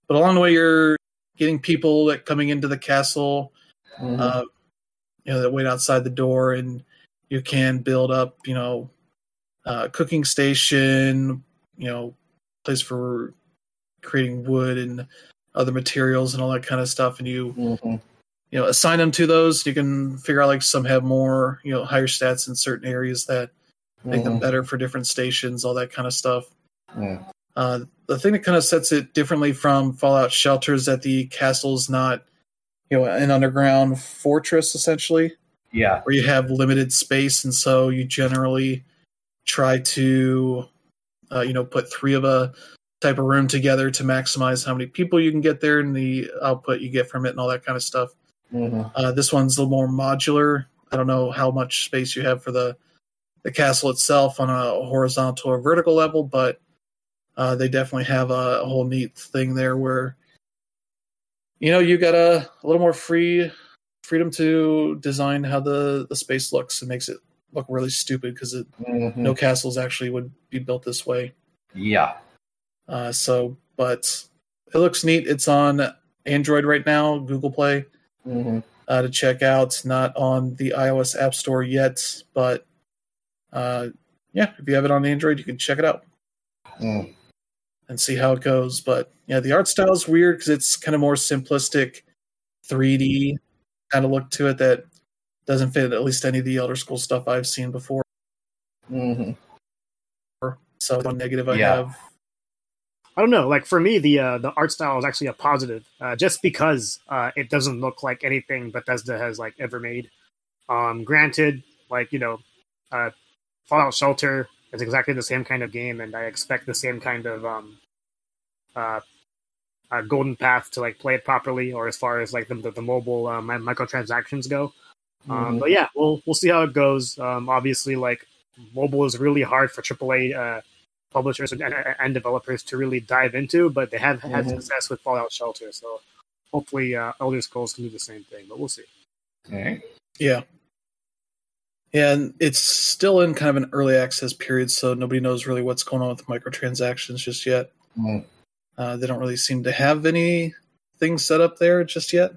but along the way, you're getting people that coming into the castle, Mhm. uh, you know, that wait outside the door, and you can build up, you know, uh, cooking station, you know, place for creating wood and other materials and all that kind of stuff, and you Mhm. you know assign them to those you can figure out like some have more you know higher stats in certain areas that make them Mhm. better for different stations all that kind of stuff Mm. uh, the thing that kind of sets it differently from fallout shelter is that the castle's not you know an underground fortress essentially Yeah. where you have limited space and so you generally try to uh, you know put three of a type of room together to maximize how many people you can get there and the output you get from it and all that kind of stuff Mhm. uh, this one's a little more modular. I don't know how much space you have for the the castle itself on a horizontal or vertical level, but uh, they definitely have a, a whole neat thing there where you know you got a, a little more free freedom to design how the the space looks. It makes it look really stupid because Mhm. no castles actually would be built this way. Yeah. Uh, so, but it looks neat. It's on Android right now, Google Play. Mhm. uh, to check out. Not on the iOS App Store yet, but uh, yeah, if you have it on Android, you can check it out Mm. and see how it goes. But yeah, the art style is weird because it's kind of more simplistic, 3D kind of look to it that doesn't fit at least any of the Elder Scroll stuff I've seen before. Mhm. So one negative I Yeah. have. I don't know. Like for me, the uh, the art style is actually a positive, uh, just because uh, it doesn't look like anything Bethesda has like ever made. Um, granted, like you know, uh, Fallout Shelter is exactly the same kind of game, and I expect the same kind of um, uh, uh, golden path to like play it properly, or as far as like the the, the mobile uh, microtransactions go. Um, Mhm. but yeah, we'll we'll see how it goes. Um, obviously, like mobile is really hard for AAA uh, publishers and, and, and developers to really dive into, but they have had Mhm. success with Fallout Shelter. So hopefully, uh, Elder Scrolls can do the same thing. But we'll see. Okay. Yeah. Yeah, and it's still in kind of an early access period, so nobody knows really what's going on with microtransactions just yet. Mm. Uh, they don't really seem to have anything set up there just yet,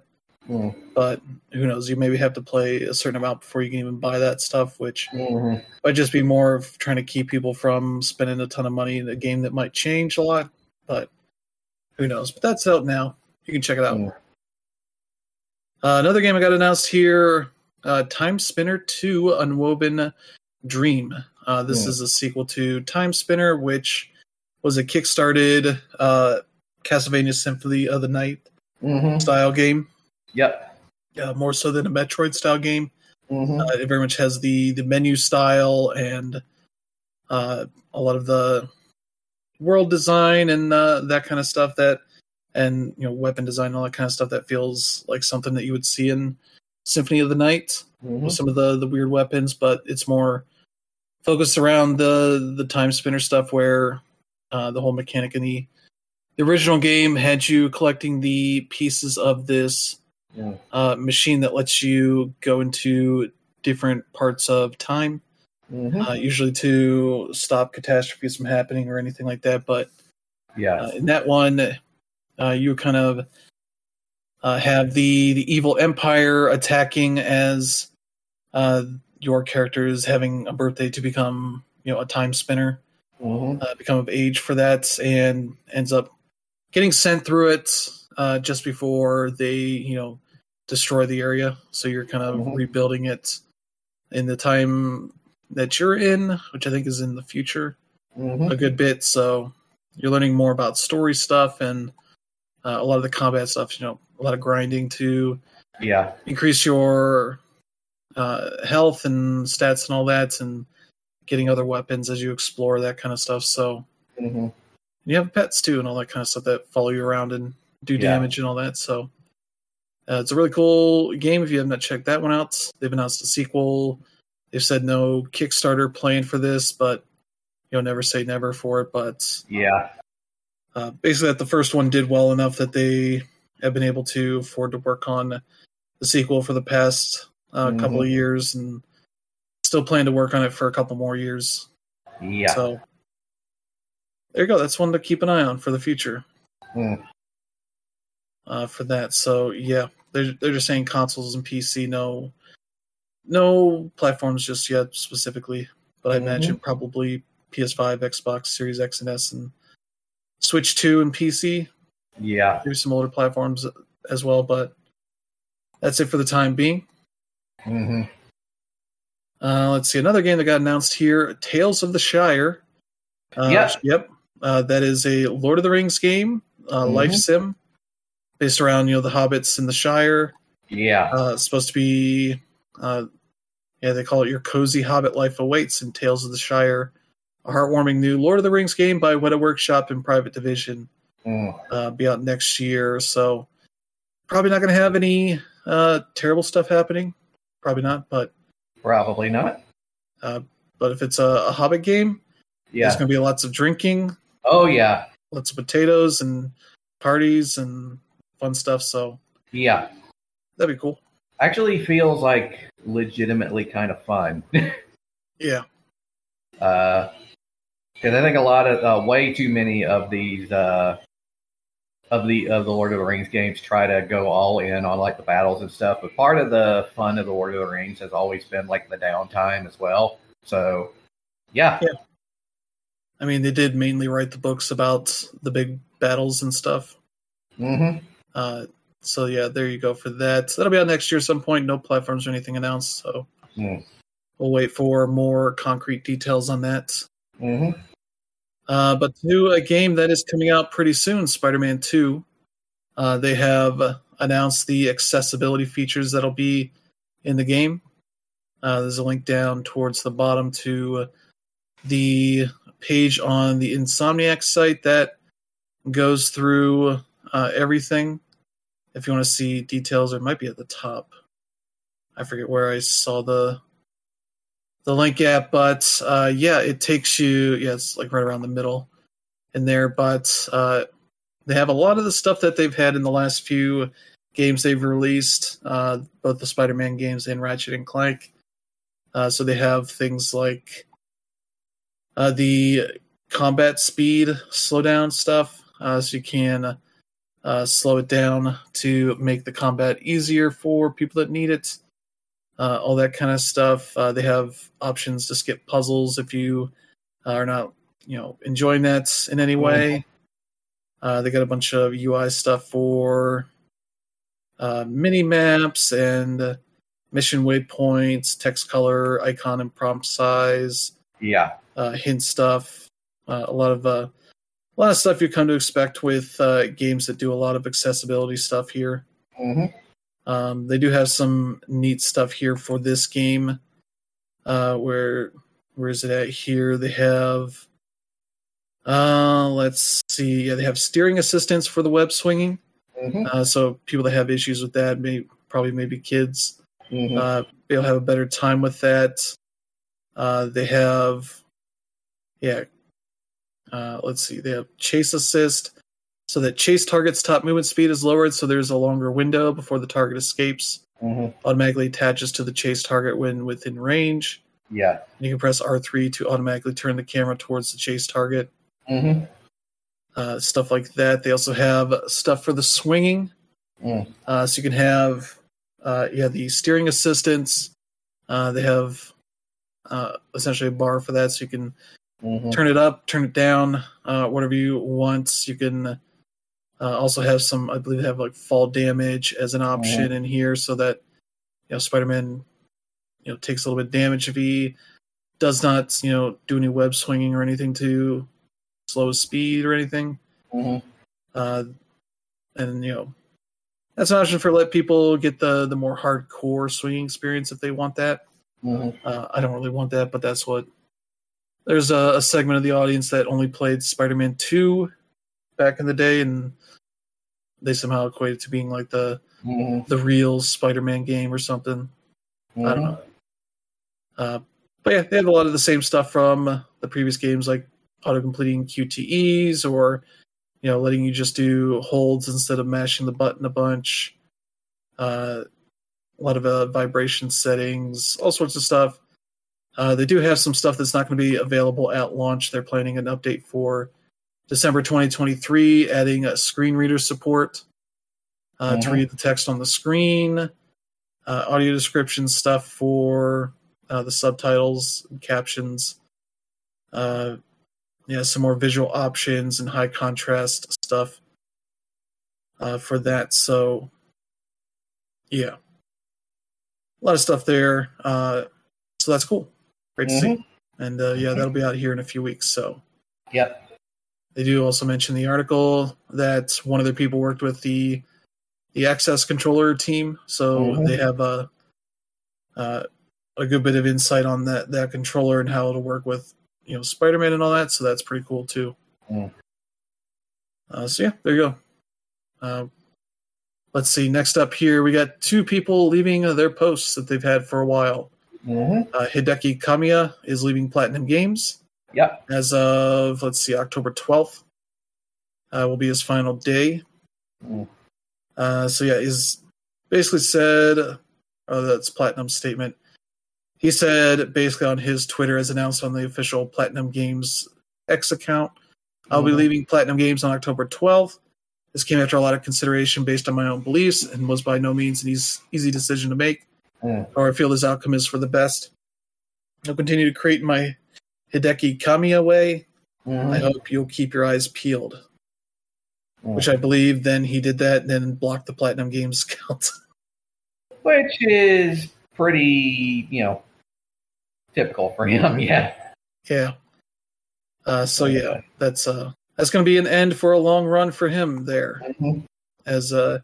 Mm. but who knows? You maybe have to play a certain amount before you can even buy that stuff, which Mhm. might just be more of trying to keep people from spending a ton of money in a game that might change a lot, but who knows? But that's out now. You can check it out. Mm. Uh, another game I got announced here uh, Timespinner 2 Unwoven Dream. Uh, this Hmm. is a sequel to Timespinner, which was a kickstarted uh, Castlevania Symphony of the Night Mhm. style game, Yep. uh, more so than a Metroid style game. Mhm. Uh, it very much has the, the menu style and uh, a lot of the world design and uh, that kind of stuff that and you know weapon design and all that kind of stuff that feels like something that you would see in Symphony of the Night Mhm. with some of the the weird weapons, but it's more focused around the the time spinner stuff where uh, the whole mechanic in the the original game had you collecting the pieces of this Mm. uh, machine that lets you go into different parts of time, Mhm. uh, usually to stop catastrophes from happening or anything like that. But yeah. uh, in that one, uh, you kind of uh, have the the evil empire attacking as uh, your character is having a birthday to become, you know, a time spinner, Mhm. uh, become of age for that, and ends up getting sent through it uh, just before they, you know, destroy the area. So you're kind of Mhm. rebuilding it in the time that you're in, which I think is in the future Mhm. a good bit. So you're learning more about story stuff and uh, a lot of the combat stuff. You know, a lot of grinding to Yeah. increase your uh, health and stats and all that, and getting other weapons as you explore that kind of stuff. So Mhm. you have pets too, and all that kind of stuff that follow you around and do Yeah. damage and all that. So uh, it's a really cool game. If you have not checked that one out, they've announced a sequel. They've said no Kickstarter plan for this, but you know, never say never for it. But Yeah. uh, basically, that the first one did well enough that they have been able to afford to work on the sequel for the past uh, couple of years, and still plan to work on it for a couple more years. Yeah. So there you go. That's one to keep an eye on for the future. Hmm. Uh, for that, so yeah, they're they're just saying consoles and PC, no, no platforms just yet specifically, but I Mhm. imagine probably PS5, Xbox Series X and S, and Switch Two and PC. yeah. Maybe some older platforms as well, but that's it for the time being. hmm Uh, let's see another game that got announced here: Tales of the Shire. Uh, Yeah. Yep. Uh, that is a Lord of the Rings game, uh, Mhm. life sim, based around you know the hobbits in the Shire. Yeah. Uh, it's supposed to be, uh, yeah, they call it your cozy Hobbit life awaits in Tales of the Shire, a heartwarming new Lord of the Rings game by Weta Workshop and Private Division. Mm. Uh, be out next year, so probably not going to have any uh, terrible stuff happening. Probably not, but Probably not. but if it's a, a Hobbit game, there's going to be lots of drinking, Oh yeah. lots of potatoes and parties and fun stuff. So Yeah. that'd be cool. Actually feels like legitimately kind of fun. *laughs* Yeah, Uh, because I think a lot of uh, way too many of these uh, of the of the Lord of the Rings games try to go all in on like the battles and stuff. But part of the fun of the Lord of the Rings has always been like the downtime as well. So yeah, Yeah. I mean they did mainly write the books about the big battles and stuff. hmm Uh, so yeah, there you go for that. So That'll be out next year at some point. No platforms or anything announced, so Hmm. we'll wait for more concrete details on that. hmm Uh, but to a game that is coming out pretty soon, Spider-Man Two. Uh, they have announced the accessibility features that'll be in the game. Uh, there's a link down towards the bottom to the page on the Insomniac site that goes through uh, everything. If you want to see details, it might be at the top. I forget where I saw the the link at, but uh, yeah, it takes you. Yeah, it's like right around the middle in there. But uh, they have a lot of the stuff that they've had in the last few games they've released, uh, both the Spider-Man games and Ratchet and Clank. Uh, so they have things like uh, the combat speed slowdown stuff, uh, so you can uh, slow it down to make the combat easier for people that need it. Uh, all that kind of stuff. Uh, they have options to skip puzzles if you are not, you know, enjoying that in any way. Uh, they got a bunch of UI stuff for uh, mini maps and uh, mission waypoints, text color, icon and prompt size, yeah, uh, hint stuff, uh, a lot of uh, a lot of stuff you come to expect with uh, games that do a lot of accessibility stuff here. hmm Um, they do have some neat stuff here for this game. Uh, where where is it at here? They have uh, let's see. Yeah, they have steering assistance for the web swinging. hmm Uh, so people that have issues with that, may probably maybe kids, Mhm. uh, to have a better time with that. Uh, they have, yeah, uh, let's see, they have chase assist, so that chase target's top movement speed is lowered, so there's a longer window before the target escapes. Mhm. Automatically attaches to the chase target when within range. Yeah. You can press R3 to automatically turn the camera towards the chase target. hmm Uh, stuff like that. They also have stuff for the swinging. Mm. Uh, so you can have, uh, yeah, the steering assistance. Uh, they have uh, essentially a bar for that, so you can hmm turn it up, turn it down, uh, whatever you want. You can uh, also have some, I believe, they have like fall damage as an option in here, so that you know Spider-Man, you know, takes a little bit of damage if he does not, you know, do any web swinging or anything to slow his speed or anything. hmm Uh, and you know, that's an option for let people get the the more hardcore swinging experience if they want that. hmm Uh, I don't really want that, but that's what. There's a, a segment of the audience that only played Spider-Man Two back in the day, and they somehow equate it to being like the hmm the real Spider-Man game or something. I don't know. Uh, but yeah, they have a lot of the same stuff from the previous games, like auto completing QTEs or you know letting you just do holds instead of mashing the button a bunch. Uh, a lot of uh, vibration settings, all sorts of stuff. Uh, they do have some stuff that's not going to be available at launch. They're planning an update for December 2023, adding a screen reader support uh, to Mhm. read the text on the screen, uh, audio description stuff for uh, the subtitles and captions. Uh, yeah, some more visual options and high contrast stuff uh, for that. So, yeah, a lot of stuff there. Uh, so that's cool. Great to see. And uh, yeah, that'll be out here in a few weeks. So Yep. they do also mention the article that one of their people worked with the the access controller team, so Mhm. they have a uh, a good bit of insight on that that controller and how it'll work with you know Spider Man and all that. So that's pretty cool too. Mm. Uh, so yeah, there you go. Uh, let's see. Next up here, we got two people leaving their posts that they've had for a while. Hmm Uh, Hideki Kamiya is leaving Platinum Games Yep. as of let's see October 12th uh, will be his final day. Mm. Uh, so yeah, he's basically said, oh, that's Platinum statement. He said basically on his Twitter, as announced on the official Platinum Games X account, I'll be Mhm. leaving Platinum Games on October 12th. This came after a lot of consideration based on my own beliefs and was by no means an easy, easy decision to make, Mm. or I feel this outcome is for the best. I'll continue to create my Hideki Kamiya way. Mhm. I hope you'll keep your eyes peeled. Mm. Which I believe then he did that and then blocked the Platinum Games *laughs* account. Which is pretty, you know, typical for him. *laughs* Yeah. yeah. Uh, so yeah, that's uh that's gonna be an end for a long run for him there. hmm As uh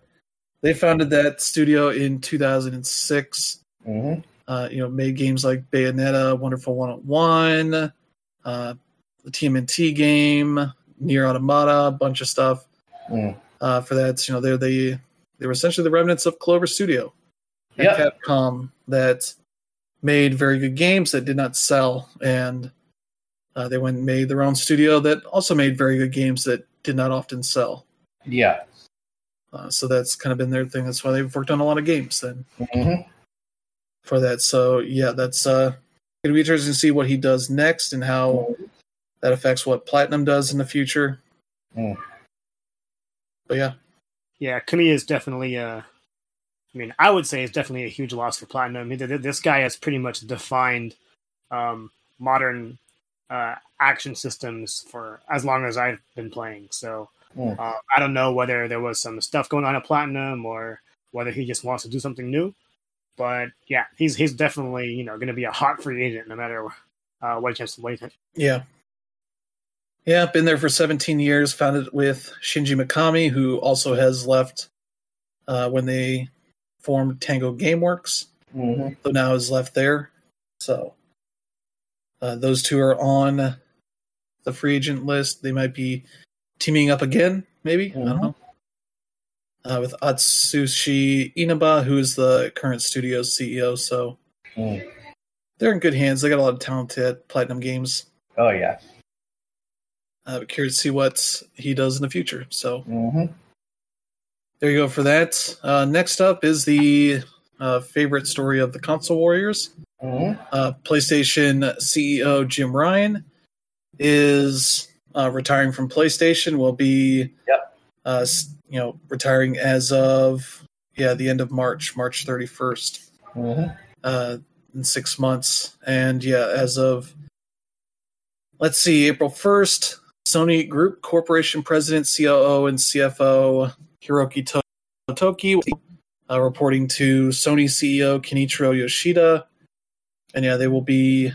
they founded that studio in two thousand and six. hmm Uh, you know, made games like Bayonetta, Wonderful 101, uh, the TMNT game, NieR Automata, a bunch of stuff. Mm. Uh, for that, you know, they're the they were essentially the remnants of Clover Studio, and Yep. Capcom that made very good games that did not sell, and uh, they went and made their own studio that also made very good games that did not often sell. Yeah. Uh, so that's kind of been their thing. That's why they've worked on a lot of games then hmm for that. So yeah, that's uh, gonna be interesting to see what he does next and how that affects what Platinum does in the future. Mm. But yeah, Yeah, Kamiya is definitely uh I mean, I would say it's definitely a huge loss for Platinum. He- th- This guy has pretty much defined um, modern uh, action systems for as long as I've been playing. So Uh, I don't know whether there was some stuff going on at Platinum or whether he just wants to do something new. But yeah, he's he's definitely you know going to be a hot free agent no matter uh, what chance what he- Yeah. Yeah, been there for 17 years, founded with Shinji Mikami, who also has left uh, when they formed Tango Gameworks, hmm so now is left there. So uh, those two are on the free agent list. They might be teaming up again, maybe. I don't Mhm. know. uh, with Atsushi Inaba, who is the current studio's CEO. So Mm. they're in good hands. They got a lot of talent at Platinum Games. Oh yeah. Uh, but curious to see what he does in the future. So hmm there you go for that. Uh, next up is the uh, favorite story of the console warriors. hmm Uh, PlayStation CEO Jim Ryan is uh, retiring from PlayStation. Will be, Yep. uh, you know, retiring as of yeah the end of March, March thirty first, hmm uh, in six months. And yeah, as of let's see, April first, Sony Group Corporation President, COO, and CFO Hiroki To- Toki uh, reporting to Sony CEO Kenichiro Yoshida. And yeah, they will be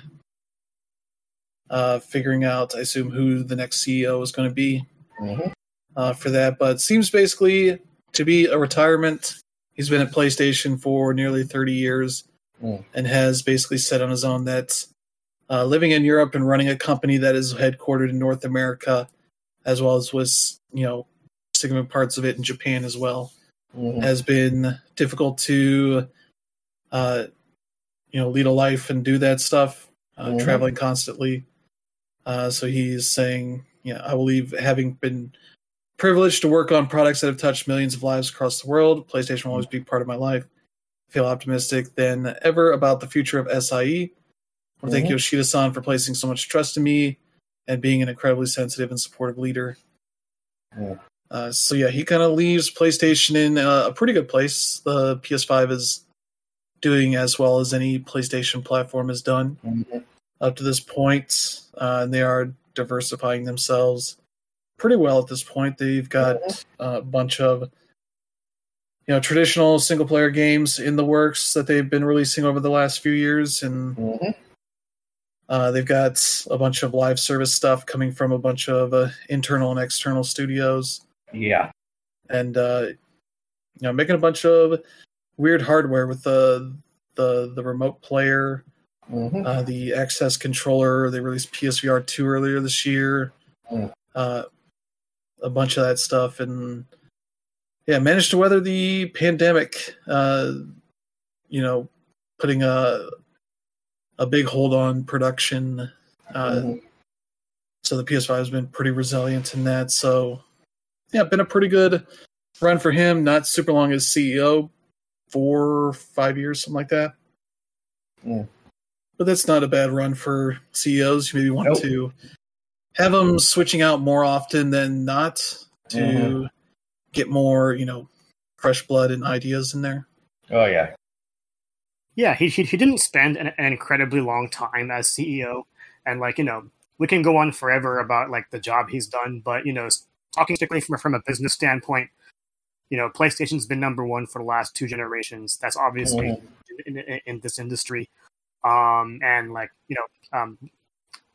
uh, figuring out, I assume, who the next CEO is going to be hmm uh, for that. But seems basically to be a retirement. He's been at PlayStation for nearly 30 years Mm. and has basically said on his own that uh, living in Europe and running a company that is headquartered in North America, as well as with you know significant parts of it in Japan as well, hmm has been difficult to uh, you know lead a life and do that stuff, uh, Mhm. traveling constantly. Uh, so he's saying, yeah, I believe having been privileged to work on products that have touched millions of lives across the world, PlayStation will always be part of my life. I feel optimistic than ever about the future of SIE. I want to thank Mhm. Yoshida-san for placing so much trust in me and being an incredibly sensitive and supportive leader. Yeah. Uh, so yeah, he kind of leaves PlayStation in uh, a pretty good place. The PS5 is doing as well as any PlayStation platform has done hmm up to this point, uh, and they are diversifying themselves pretty well at this point. They've got uh, a bunch of you know traditional single player games in the works that they've been releasing over the last few years, and hmm uh, they've got a bunch of live service stuff coming from a bunch of uh, internal and external studios, Yeah. and uh, you know making a bunch of weird hardware with the the the remote player hmm uh, the access controller. They released PSVR two earlier this year. Mm. Uh, a bunch of that stuff, and yeah, managed to weather the pandemic. Uh, you know, putting a a big hold on production. Uh, Mhm. So the PS5 has been pretty resilient in that. So yeah, been a pretty good run for him. Not super long as CEO, four five years, something like that. Mm. But that's not a bad run for CEOs. You maybe want Nope. to have them switching out more often than not to Mhm. get more, you know, fresh blood and ideas in there. Oh yeah. Yeah, he, he he didn't spend an, an incredibly long time as CEO, and like you know, we can go on forever about like the job he's done, but you know, talking strictly from from a business standpoint, you know, PlayStation's been number one for the last two generations. That's obviously Mhm. in, in, in this industry, um, and like you know, um,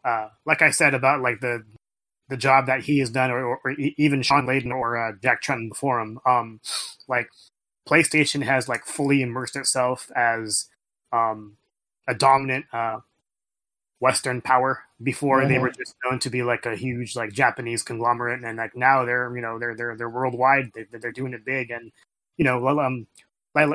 uh, like I said about like the the job that he has done, or, or, or even Shawn Layden or uh, Jack Tretton before him, um, like PlayStation has like fully immersed itself as um, a dominant uh, Western power. Before they Mhm. were just known to be like a huge like Japanese conglomerate, and like now they're you know they're they're they're worldwide. They, they're doing it big, and you know well um like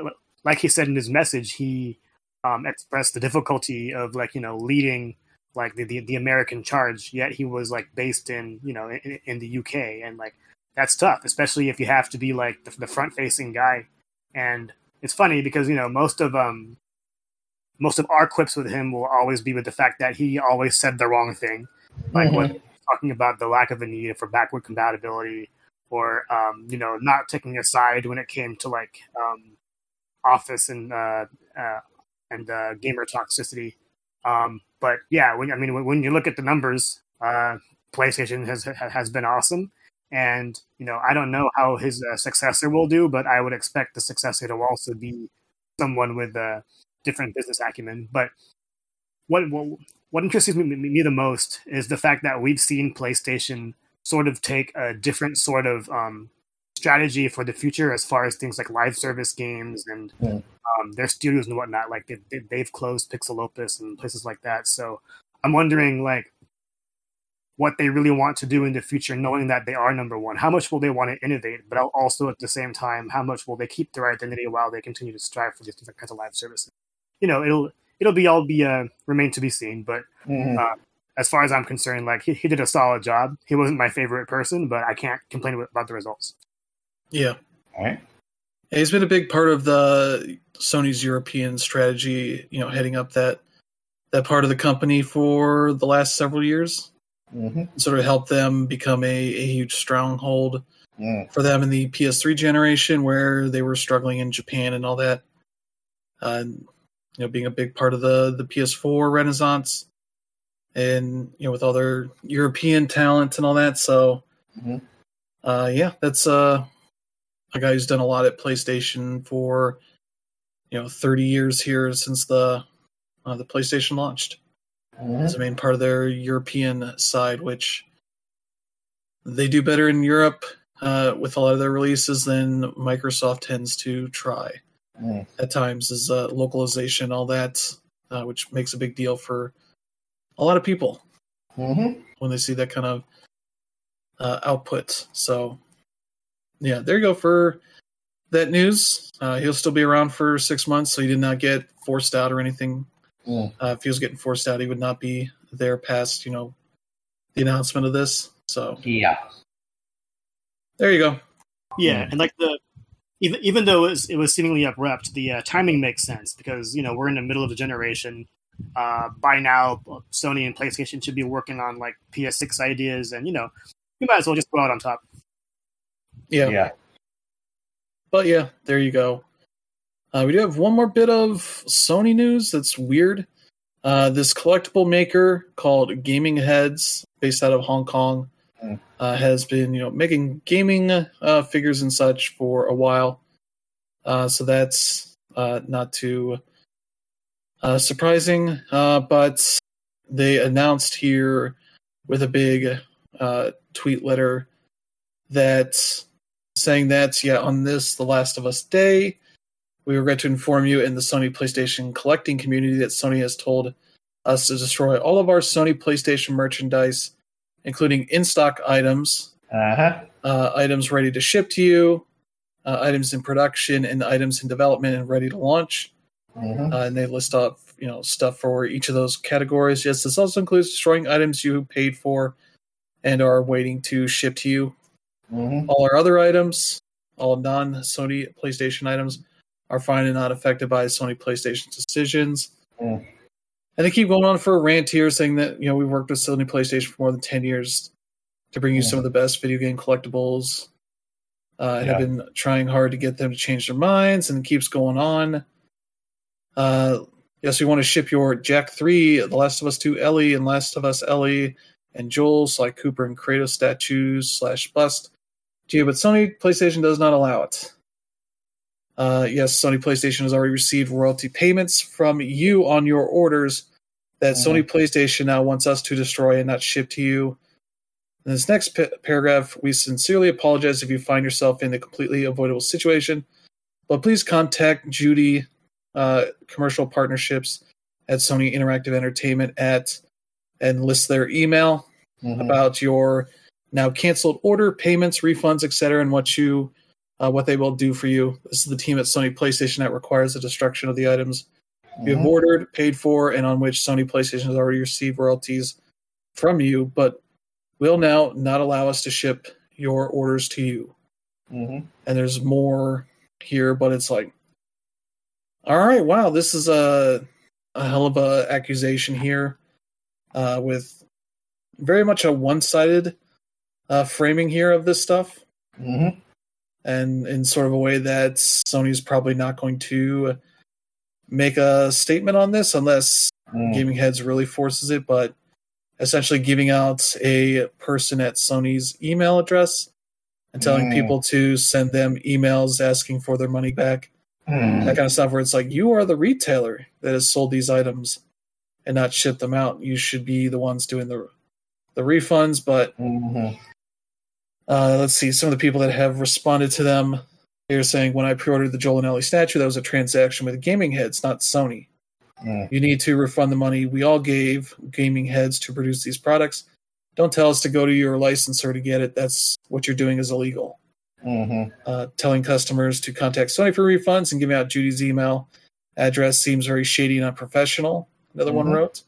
like he said in his message, he um, expressed the difficulty of like you know leading like the, the the American charge. Yet he was like based in you know in, in the UK, and like that's tough, especially if you have to be like the, the front facing guy. And it's funny because you know most of um most of our quips with him will always be with the fact that he always said the wrong thing, like when talking about the lack of a need for backward compatibility, or um, you know not taking a side when it came to like um, office and uh, uh, and uh, gamer toxicity. Um, but yeah, when, I mean when, when you look at the numbers, uh, PlayStation has has been awesome. And you know, I don't know how his uh, successor will do, but I would expect the successor to also be someone with a different business acumen. But what what, what interests me, me the most is the fact that we've seen PlayStation sort of take a different sort of um, strategy for the future as far as things like live service games and Mm. um, their studios and whatnot. Like they, they, have closed Pixelopus and places like that. So I'm wondering, like, what they really want to do in the future, knowing that they are number one. How much will they want to innovate, but also at the same time, how much will they keep their identity while they continue to strive for these different kinds of live services? You know, it'll it'll be all be uh, remain to be seen. But Mhm. uh, as far as I'm concerned, like he, he did a solid job. He wasn't my favorite person, but I can't complain about the results. Yeah. All right. Yeah, He's been a big part of the Sony's European strategy, you know, heading up that that part of the company for the last several years. Mm-hmm. Sort of helped them become a, a huge stronghold Mm. for them in the PS3 generation, where they were struggling in Japan and all that. Uh, you know, being a big part of the the PS4 renaissance, and you know, with all their European talent and all that. So, Mhm. uh, yeah, that's uh, a guy who's done a lot at PlayStation for you know 30 years here since the uh, the PlayStation launched Mhm. as a main part of their European side, which they do better in Europe uh, with a lot of their releases than Microsoft tends to try Mm. at times, is uh, localization, all that, uh, which makes a big deal for a lot of people Mhm. when they see that kind of uh, output. So, yeah, there you go for that news. Uh, he'll still be around for six months, so he did not get forced out or anything. Mm. Uh, if he was getting forced out, he would not be there past you know the announcement of this. So Yeah. there you go. Yeah, Mm. and like the even even though it was, it was seemingly abrupt, the uh, timing makes sense because you know we're in the middle of the generation. Uh, by now, Sony and PlayStation should be working on like PS6 ideas, and you know you might as well just go out on top. Yeah, Yeah. but yeah, there you go. Uh, we do have one more bit of Sony news that's weird. Uh, this collectible maker called Gaming Heads, based out of Hong Kong, Mm. uh, has been you know making gaming uh, figures and such for a while. Uh, so that's uh, not too uh, surprising. Uh, but they announced here with a big uh, tweet letter that saying that yeah on this The Last of Us Day, we regret to inform you in the Sony PlayStation collecting community that Sony has told us to destroy all of our Sony PlayStation merchandise, including in-stock items, Uh-huh. uh, items ready to ship to you, uh, items in production, and items in development and ready to launch. Mhm. Uh, and they list off you know stuff for each of those categories. Yes, this also includes destroying items you paid for and are waiting to ship to you. Mhm. All our other items, all non Sony PlayStation items, are fine and not affected by Sony PlayStation's decisions. Mm. And they keep going on for a rant here saying that, you know, we've worked with Sony PlayStation for more than 10 years to bring you Mm. some of the best video game collectibles. Uh, and have been trying hard to get them to change their minds, and it keeps going on. Uh, yes, we want to ship your Jak 3, The Last of Us 2 Ellie, and Last of Us Ellie, and Joel, Sly Cooper, and Kratos statues slash bust to you, but Sony PlayStation does not allow it. Uh, yes, Sony PlayStation has already received royalty payments from you on your orders that Mhm. Sony PlayStation now wants us to destroy and not ship to you. In this next pa- paragraph, we sincerely apologize if you find yourself in a completely avoidable situation, but please contact Judy uh, Commercial Partnerships at Sony Interactive Entertainment at and list their email Mhm. about your now canceled order, payments, refunds, etc., and what you uh, what they will do for you. This is the team at Sony PlayStation that requires the destruction of the items you have Mhm. ordered, paid for, and on which Sony PlayStation has already received royalties from you, but will now not allow us to ship your orders to you. Mhm. And there's more here, but it's like, all right, wow, this is a a hell of a accusation here, uh, with very much a one sided uh, framing here of this stuff, Mhm. and in sort of a way that Sony's probably not going to make a statement on this unless Mm. Gaming Heads really forces it, but essentially giving out a person at Sony's email address and telling Mm. people to send them emails asking for their money back. Mm. That kind of stuff where it's like you are the retailer that has sold these items and not shipped them out. You should be the ones doing the the refunds, but Mhm. Uh, let's see. Some of the people that have responded to them, they're saying, when I pre-ordered the Joel and Ellie statue, that was a transaction with Gaming Heads, not Sony. Mm. You need to refund the money we all gave Gaming Heads to produce these products. don't tell us to go to your licensor to get it. That's what you're doing is illegal. Mm-hmm. Uh, telling customers to contact Sony for refunds and giving out Judy's email address seems very shady and unprofessional. Another one Mhm. wrote,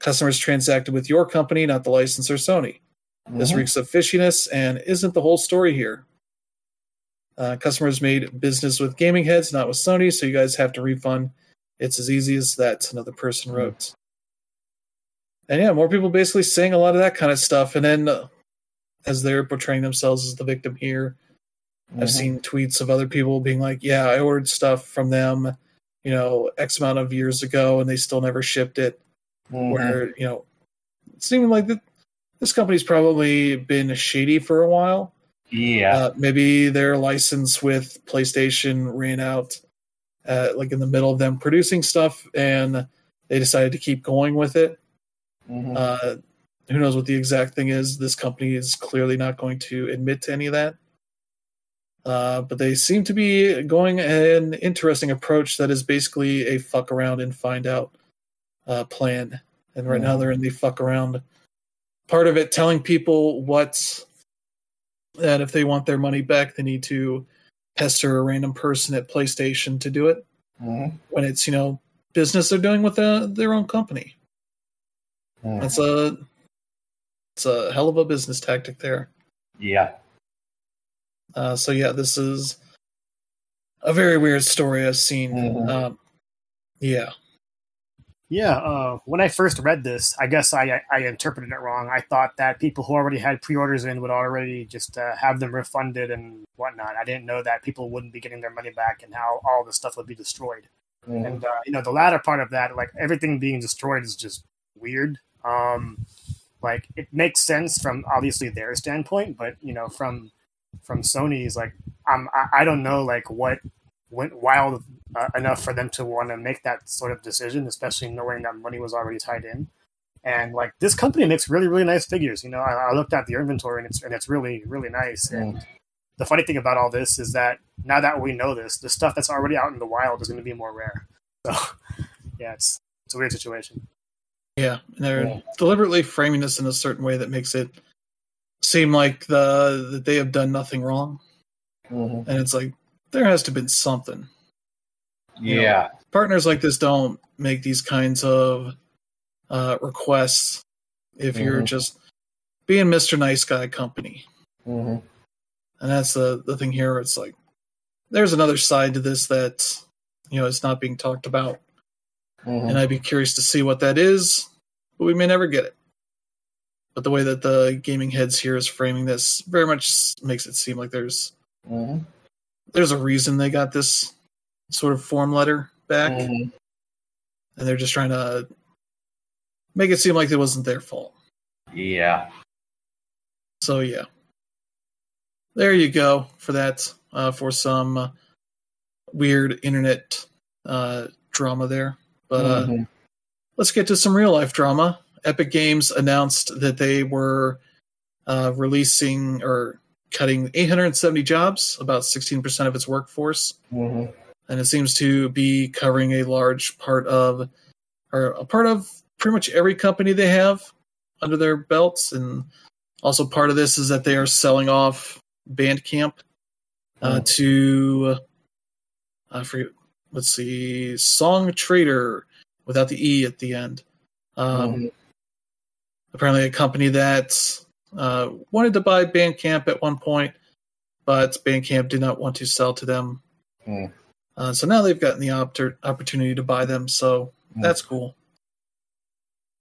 customers transacted with your company, not the licensor Sony. This Mhm. reeks of fishiness and isn't the whole story here. Uh, customers made business with gaming heads, not with Sony, so you guys have to refund. It's as easy as that, another person Hmm. wrote. And yeah, more people basically saying a lot of that kind of stuff. And then uh, as they're portraying themselves as the victim here, I've Mhm. seen tweets of other people being like, yeah, I ordered stuff from them, you know, X amount of years ago, and they still never shipped it Mhm. where you know it seemed like that this company's probably been shady for a while. yeah. Uh, maybe their license with PlayStation ran out, uh, like in the middle of them producing stuff, and they decided to keep going with it. Mhm. Uh, who knows what the exact thing is? This company is clearly not going to admit to any of that. Uh, but they seem to be going an interesting approach that is basically a fuck around and find out uh, plan. And right now Mhm. they're in the fuck around part of it, telling people what that if they want their money back, they need to pester a random person at PlayStation to do it. Mhm. When it's you know business they're doing with uh, their own company. Mhm. That's a it's a hell of a business tactic there. yeah. Uh, so yeah, this is a very weird story I've seen. Mhm. Um, yeah, Yeah, uh, when I first read this, I guess I, I interpreted it wrong. I thought that people who already had pre-orders in would already just uh, have them refunded and whatnot. I didn't know that people wouldn't be getting their money back and how all the stuff would be destroyed. Mhm. And uh, you know, the latter part of that, like everything being destroyed, is just weird. Um, like it makes sense from obviously their standpoint, but you know, from from Sony's, like I'm, I, I don't know, like what went wild uh, enough for them to want to make that sort of decision, especially knowing that money was already tied in. And like this company makes really, really nice figures. You know, I, I looked at the inventory and it's and it's really, really nice. And the funny thing about all this is that now that we know this, the stuff that's already out in the wild is going to be more rare. So, *laughs* yeah, it's it's a weird situation. yeah, and they're Yeah. deliberately framing this in a certain way that makes it seem like the that they have done nothing wrong, Mhm. and it's like there has to have been something. You know, Yeah. partners like this don't make these kinds of uh, requests if you're Mhm. just being Mr. Nice Guy company. Mhm. And that's the, the thing here. It's like there's another side to this that you know is not being talked about, Mhm. and I'd be curious to see what that is, but we may never get it. But the way that the gaming heads here is framing this very much makes it seem like there's Mhm. there's a reason they got this sort of form letter back, Mhm. and they're just trying to make it seem like it wasn't their fault. Yeah. So yeah, there you go for that. Uh, for some weird internet uh, drama there, but uh, Mhm. let's get to some real life drama. Epic Games announced that they were uh, releasing or cutting 870 jobs, about 16% of its workforce, Mhm. And it seems to be covering a large part of, or a part of pretty much every company they have under their belts. And also part of this is that they are selling off Bandcamp uh, Mm. to, I forget, let's see, Songtradr without the E at the end. Um, Mhm. apparently a company that uh, wanted to buy Bandcamp at one point, but Bandcamp did not want to sell to them. Hmm. Uh, so now they've gotten the opt- opportunity to buy them, so Hmm. that's cool.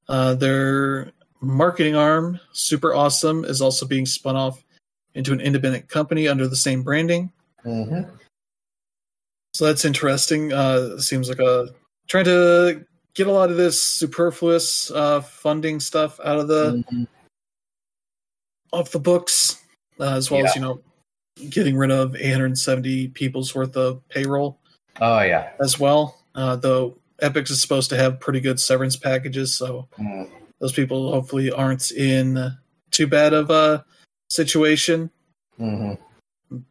Uh, their marketing arm, Super Awesome, is also being spun off into an independent company under the same branding. Mhm. So that's interesting. Uh, seems like a trying to get a lot of this superfluous uh, funding stuff out of the Mhm. off the books, uh, as well as you know, getting rid of 870 people's worth of payroll Oh yeah. as well. Uh, though Epic is supposed to have pretty good severance packages, so Mhm. those people hopefully aren't in too bad of a situation. Mhm.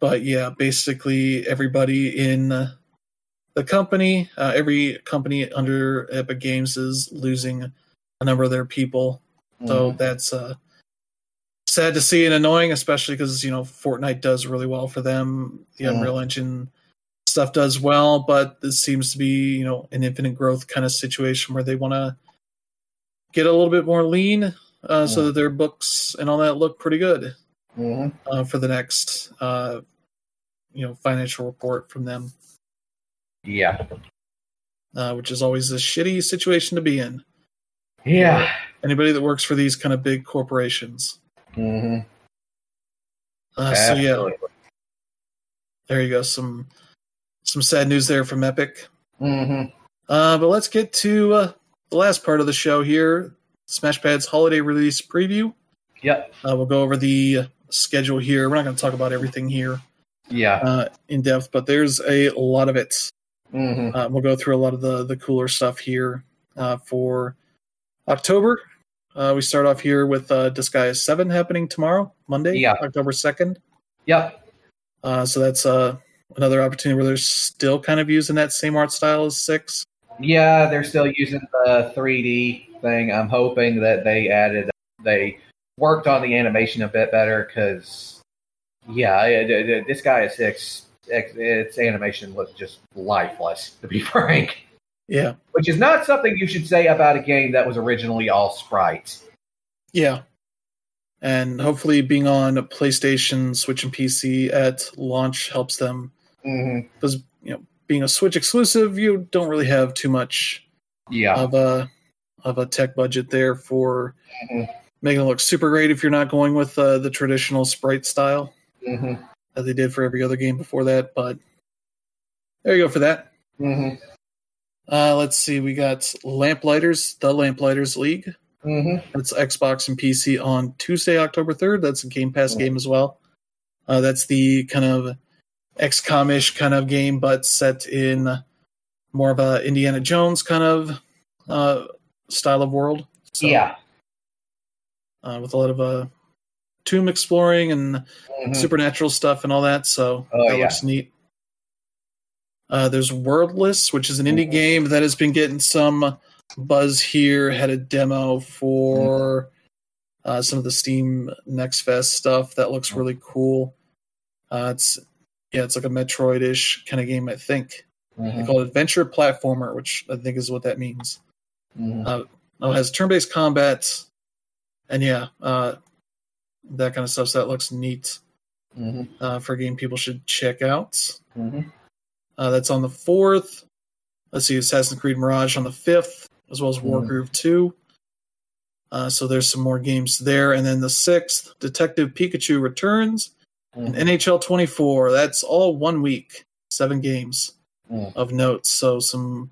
But yeah, basically everybody in the company, uh, every company under Epic Games is losing a number of their people. So Mhm. that's uh, sad to see and annoying, especially because you know Fortnite does really well for them. The Yeah. Unreal Engine stuff does well, but this seems to be you know an infinite growth kind of situation where they want to get a little bit more lean, uh, so that their books and all that look pretty good hmm uh, for the next uh, you know financial report from them, Yeah. uh, which is always a shitty situation to be in. Yeah. Anybody that works for these kind of big corporations. hmm Uh, so yeah, there you go. Some some sad news there from Epic. hmm Uh, but let's get to uh, the last part of the show here. Smashpad's holiday release preview. Yep. Uh, we'll go over the schedule here. We're not going to talk about everything here Yeah. uh, in depth, but there's a lot of it. hmm Uh, we'll go through a lot of the the cooler stuff here uh, for October. Uh, we start off here with uh, Disgaea Seven happening tomorrow, Monday, Yeah. October second. Yep. Uh, so that's uh, another opportunity where they're still kind of using that same art style as six. Yeah, they're still using the 3D thing. I'm hoping that they added, they worked on the animation a bit better because, yeah, it- it- Disgaea six. Its its animation was just lifeless, to be *laughs* frank. Yeah, Which is not something you should say about a game that was originally all sprites. yeah, and hopefully being on PlayStation, Switch, and PC at launch helps them Mm-hmm. because you know being a Switch exclusive, you don't really have too much Yeah. of a of a tech budget there for Mhm. making it look super great if you're not going with uh, the traditional sprite style hmm that they did for every other game before that. But there you go for that. hmm Uh, let's see, we got Lamplighters, the Lamplighters League. Hmm That's Xbox and PC on Tuesday, October 3rd. That's a Game Pass Yeah. game as well. Uh, that's the kind of XCOM-ish kind of game, but set in more of a Indiana Jones kind of uh, style of world. So, yeah. uh, with a lot of uh, tomb exploring and Mhm. supernatural stuff and all that. So Oh, that yeah. looks neat. Uh, there's Worldless, which is an indie Mhm. game that has been getting some buzz here. Had a demo for uh, some of the Steam Next Fest stuff that looks really cool. Uh, it's yeah, it's like a Metroid-ish kind of game. I think they Mhm. call it adventure platformer, which I think is what that means. Mhm. Uh, oh, it has turn-based combat, and yeah, uh, that kind of stuff. So that looks neat Mhm. uh, for a game people should check out. Mhm. Uh, that's on the fourth. Let's see, Assassin's Creed Mirage on the fifth, as well as Mhm. Wargroove two. Uh, so there's some more games there, and then the sixth, Detective Pikachu returns, and Mhm. NHL 24. That's all one week, seven games Mm. of notes. So some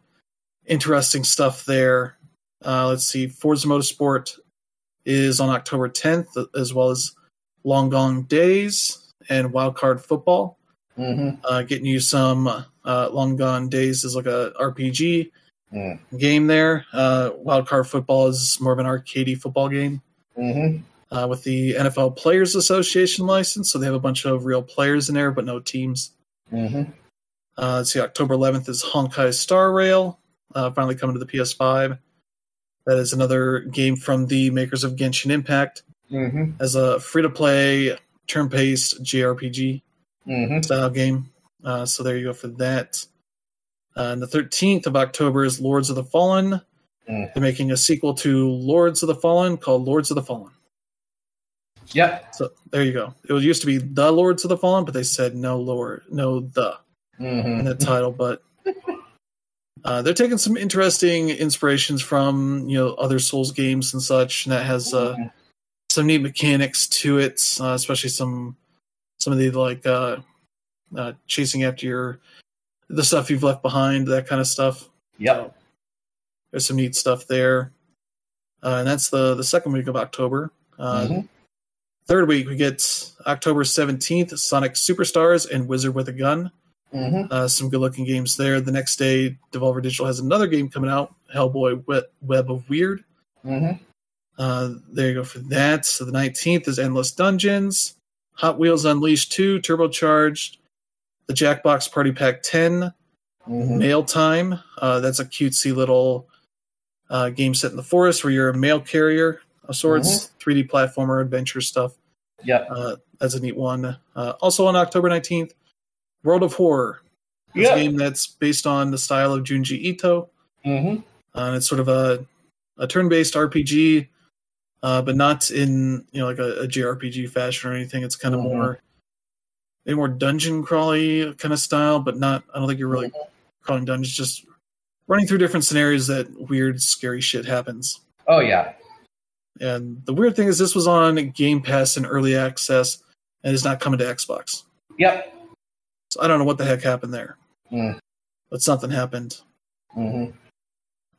interesting stuff there. Uh, let's see, Forza Motorsport is on October 10th, as well as Long Gone Days and Wildcard Football Mhm. uh, getting you some uh, Long Gone Days is like a RPG Mm. game there. Uh, Wildcard Football is more of an arcadey football game Mhm. uh, with the NFL Players Association license, so they have a bunch of real players in there, but no teams. Mhm. Uh, let's see, October 11th is Honkai Star Rail, uh, finally coming to the PS5. That is another game from the makers of Genshin Impact Mhm. as a free to play turn based JRPG. Mhm. style game. Uh, so there you go for that. Uh, and the 13th of October is Lords of the Fallen. Mm. They're making a sequel to Lords of the Fallen called Lords of the Fallen. Yep. So there you go. It used to be the Lords of the Fallen, but they said no Lord, no the in Mhm. the title. But *laughs* uh, they're taking some interesting inspirations from you know other Souls games and such, and that has uh, some neat mechanics to it, uh, especially some some of the like uh, uh, chasing after your the stuff you've left behind, that kind of stuff. Yep. There's some neat stuff there, uh, and that's the the second week of October. Uh, Mhm. Third week we get October seventeenth, Sonic Superstars and Wizard with a Gun. Mhm. Uh, some good looking games there. The next day, Devolver Digital has another game coming out, Hellboy Web, Web of Weird. Mhm. Uh, there you go for that. So the 19th is Endless Dungeons, Hot Wheels Unleashed 2, Turbocharged, the Jackbox Party Pack 10, Mhm. Mail Time. Uh, that's a cutesy little uh, game set in the forest where you're a mail carrier of sorts, 3D platformer adventure stuff. Yeah. Uh, that's a neat one. Uh, also on October 19th, World of Horror. It's Yep. a game that's based on the style of Junji Ito. Mm-hmm. Uh, and it's sort of a, a turn-based RPG, uh, but not in you know like a, a JRPG fashion or anything. It's kind of Mhm. more, maybe more dungeon crawly kind of style, but not. I don't think you're really crawling dungeons. Just running through different scenarios that weird, scary shit happens. Oh yeah. And the weird thing is, this was on Game Pass and early access and is not coming to Xbox. Yep. So I don't know what the heck happened there, Mm. but something happened. Mm-hmm.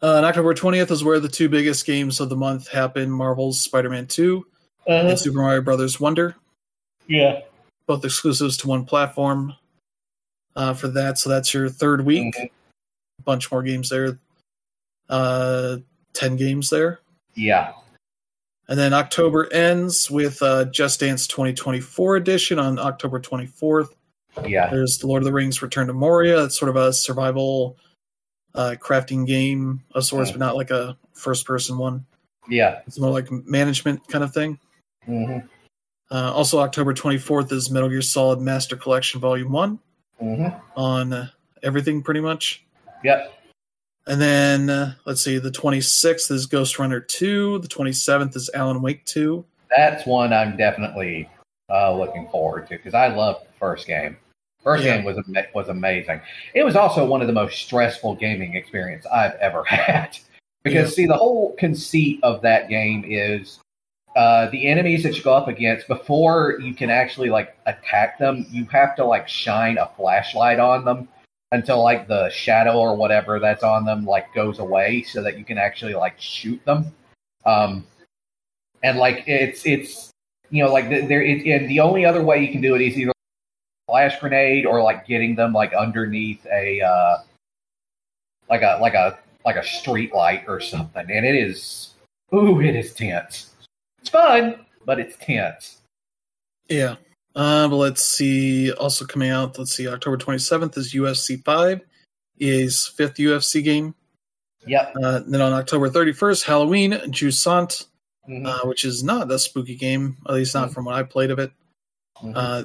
Uh, on October 20th is where the two biggest games of the month happen Marvel's Spider Man 2 and Super Mario Brothers Wonder, Yeah. Both exclusives to one platform uh, for that. So that's your third week. Mhm. A bunch more games there. Uh, 10 games there. Yeah. And then October ends with uh, Just Dance 2024 edition on October 24th. Yeah. There's The Lord of the Rings Return to Moria. It's sort of a survival uh, crafting game of sorts, Mm. but not like a first person one. Yeah. It's more like management kind of thing. Mm-hmm. Uh, also, October 24th is Metal Gear Solid Master Collection Volume 1 Mm-hmm. on uh, everything pretty much. Yep. And then, uh, let's see, the 26th is Ghostrunner 2. The 27th is Alan Wake 2. That's one I'm definitely uh, looking forward to because I loved the first game. First Yeah. game was was amazing. It was also one of the most stressful gaming experience I've ever *laughs* had. Because Yeah. see, the whole conceit of that game is uh, the enemies that you go up against before you can actually like attack them. You have to like shine a flashlight on them until like the shadow or whatever that's on them like goes away, so that you can actually like shoot them. Um, and like it's it's you know like there it, and the only other way you can do it is either flash grenade or like getting them like underneath a uh like a like a like a street light or something and it is ooh it is tense it's fun but it's tense Yeah. Uh, but let's see. Also coming out, let's see, October 27th is UFC 5, EA's fifth UFC game. yep Uh, then on October 31st, Halloween, Jusant, Mhm. uh, which is not a spooky game, at least not from what I played of it. Mhm. Uh,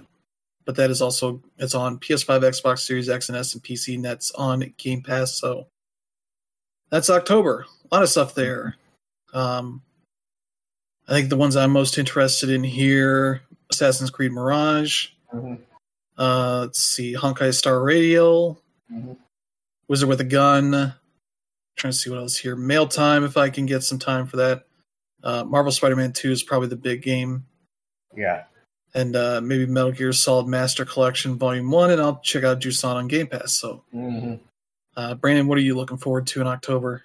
but that is also it's on PS5, Xbox Series X and S, and PC, and that's on Game Pass. So that's October. A lot of stuff there. Um, I think the ones I'm most interested in here: Assassin's Creed Mirage. Mhm. Uh, let's see, Honkai Star Radio, Mhm. Wizard with a Gun. trying to see what else here. Mail Time, if I can get some time for that. Uh, Marvel Spider-Man 2 is probably the big game yeah and uh, maybe Metal Gear Solid Master Collection Volume One, and I'll check out Jusant on Game Pass. So, Mhm. uh, Brandon, what are you looking forward to in October?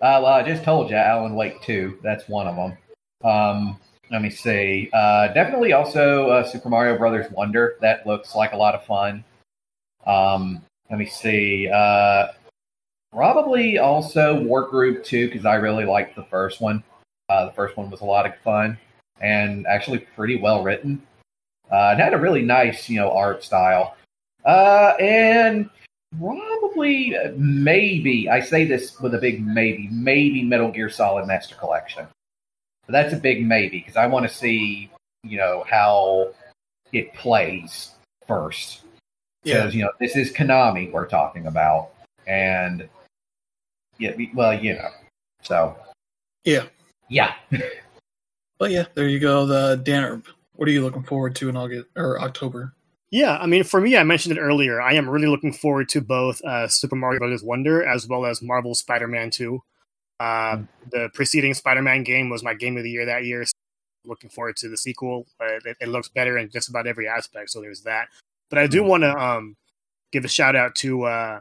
Uh, well, I just told you, Alan Wake 2. That's one of them. Um, let me see. Uh, definitely also uh, Super Mario Brothers Wonder. That looks like a lot of fun. Um, let me see. Uh, probably also Wargroove 2 because I really liked the first one. Uh, the first one was a lot of fun and actually pretty well written. Uh, it had a really nice, you know, art style. Uh, and probably, uh, maybe, I say this with a big maybe, maybe Metal Gear Solid Master Collection. But that's a big maybe because I want to see, you know, how it plays first. Because, you know, this is Konami we're talking about. And, yeah, well, you know. So, Yeah. yeah. *laughs* But yeah, there you go. The Dan, what are you looking forward to in August or October? Yeah, I mean, for me, I mentioned it earlier. I am really looking forward to both uh, Super Mario Bros. Wonder as well as Marvel Spider-Man 2. Uh, the preceding Spider-Man game was my game of the year that year. So looking forward to the sequel. It, it looks better in just about every aspect, so there's that. But I do want to um, give a shout out to uh,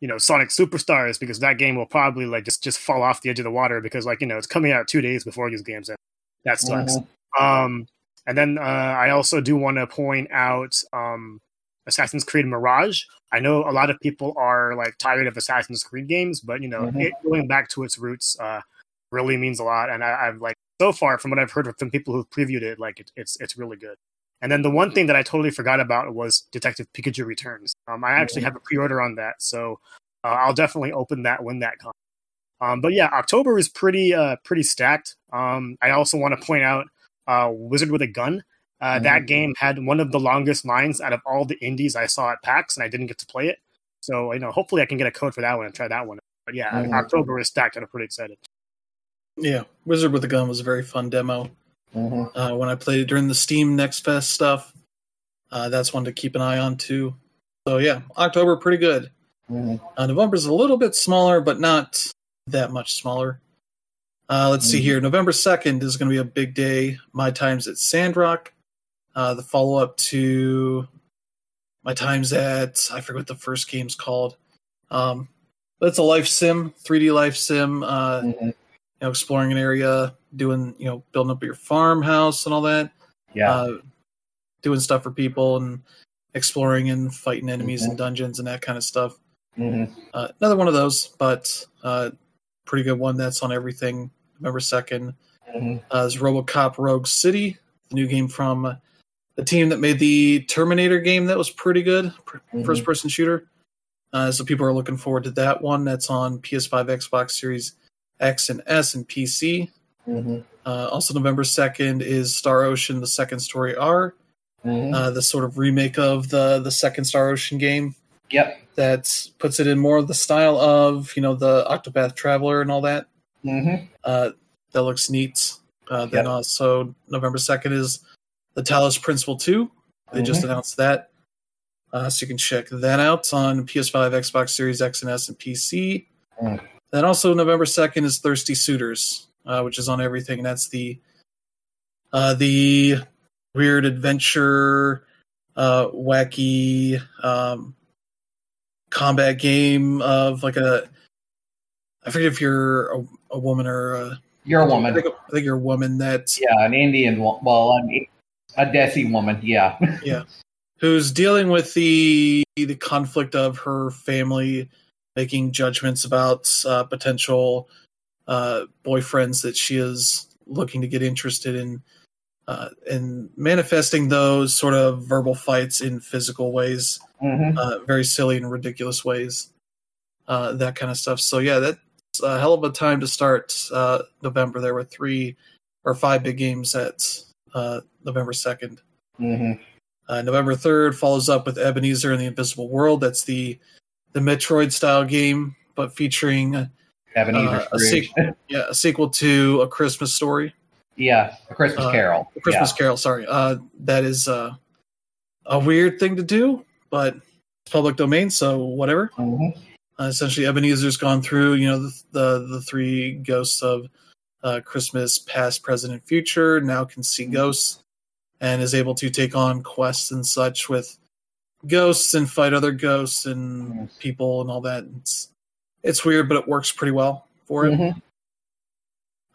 you know Sonic Superstars because that game will probably like just just fall off the edge of the water because like you know it's coming out two days before these games end. That sucks. Mhm. Um, and then uh, I also do want to point out um, Assassin's Creed Mirage. I know a lot of people are like tired of Assassin's Creed games, but you know, Mhm. it going back to its roots uh, really means a lot. And I, I've like so far from what I've heard from people who've previewed it, like it, it's it's really good. And then the one thing that I totally forgot about was Detective Pikachu Returns. Um, I actually have a pre-order on that, so uh, I'll definitely open that when that comes. Um, but yeah, October is pretty uh, pretty stacked. Um, I also want to point out uh, Wizard with a Gun. Uh, That game had one of the longest lines out of all the indies I saw at PAX, and I didn't get to play it. So you know, hopefully, I can get a code for that one and try that one. But yeah, Mhm. October is stacked, and I'm pretty excited. Yeah, Wizard with a Gun was a very fun demo. Mhm. Uh, when I played it during the Steam Next Fest stuff, uh, that's one to keep an eye on too. So yeah, October pretty good. Mhm. Uh, November's a little bit smaller, but not that much smaller. Uh, let's see Mhm. here. November 2nd is going to be a big day. My times at Sandrock. Uh, the follow up to my times at, I forget what the first game's called. Um, but it's a life sim, 3D life sim, uh, you Mhm. know, exploring an area, doing, you know, building up your farmhouse and all that Yeah. uh, doing stuff for people and exploring and fighting enemies Mhm. in dungeons and that kind of stuff. Mhm. Uh, another one of those, but uh, pretty good one that's on everything. November 2nd Mhm. uh, is Robocop Rogue City, the new game from the team that made the Terminator game that was pretty good, Mhm. first person shooter. Uh, so people are looking forward to that one. That's on PS5, Xbox Series X and S, and PC. Mhm. Uh, also, November 2nd is Star Ocean: The Second Story R. Mhm. uh, the sort of remake of the the second Star Ocean game Yep. that puts it in more of the style of you know the Octopath Traveler and all that. Mhm. Uh, that looks neat. Uh, then Yep. also November second is the Talos Principle two. They just Mhm. announced that, uh, so you can check that out on PS5, Xbox Series X and S, and PC. Mm. Then also November second is Thirsty Suitors, uh, which is on everything. That's the uh, the weird adventure, uh, wacky um, combat game of like a. I forget if you're a, a woman or a, You're a woman. think, I think you're a woman that's Yeah, an Indian. Well, an- a Desi woman. Yeah. *laughs* yeah. who's dealing with the the conflict of her family making judgments about uh, potential uh, boyfriends that she is looking to get interested in uh, and manifesting those sort of verbal fights in physical ways Mhm. uh, very silly and ridiculous ways uh, that kind of stuff so yeah that's a hell of a time to start uh, november there were three or five big games at uh, november 2nd Mhm. uh, November third follows up with Ebenezer and the Invisible World. That's the the Metroid style game, but featuring uh, Ebenezer a, Scrooge. sequ- *laughs* yeah, a sequel to A Christmas Story, yeah, a Christmas Uh, Carol. A Christmas Carol. Sorry, uh, that is uh, a weird thing to do, but it's public domain, so whatever. Yeah. Mhm. Uh, essentially, Ebenezer's gone through, you know, the the, the three ghosts of uh, Christmas, past, present, and future. Now can see ghosts, and is able to take on quests and such with ghosts and fight other ghosts and people and all that. It's it's weird, but it works pretty well for it. Mhm.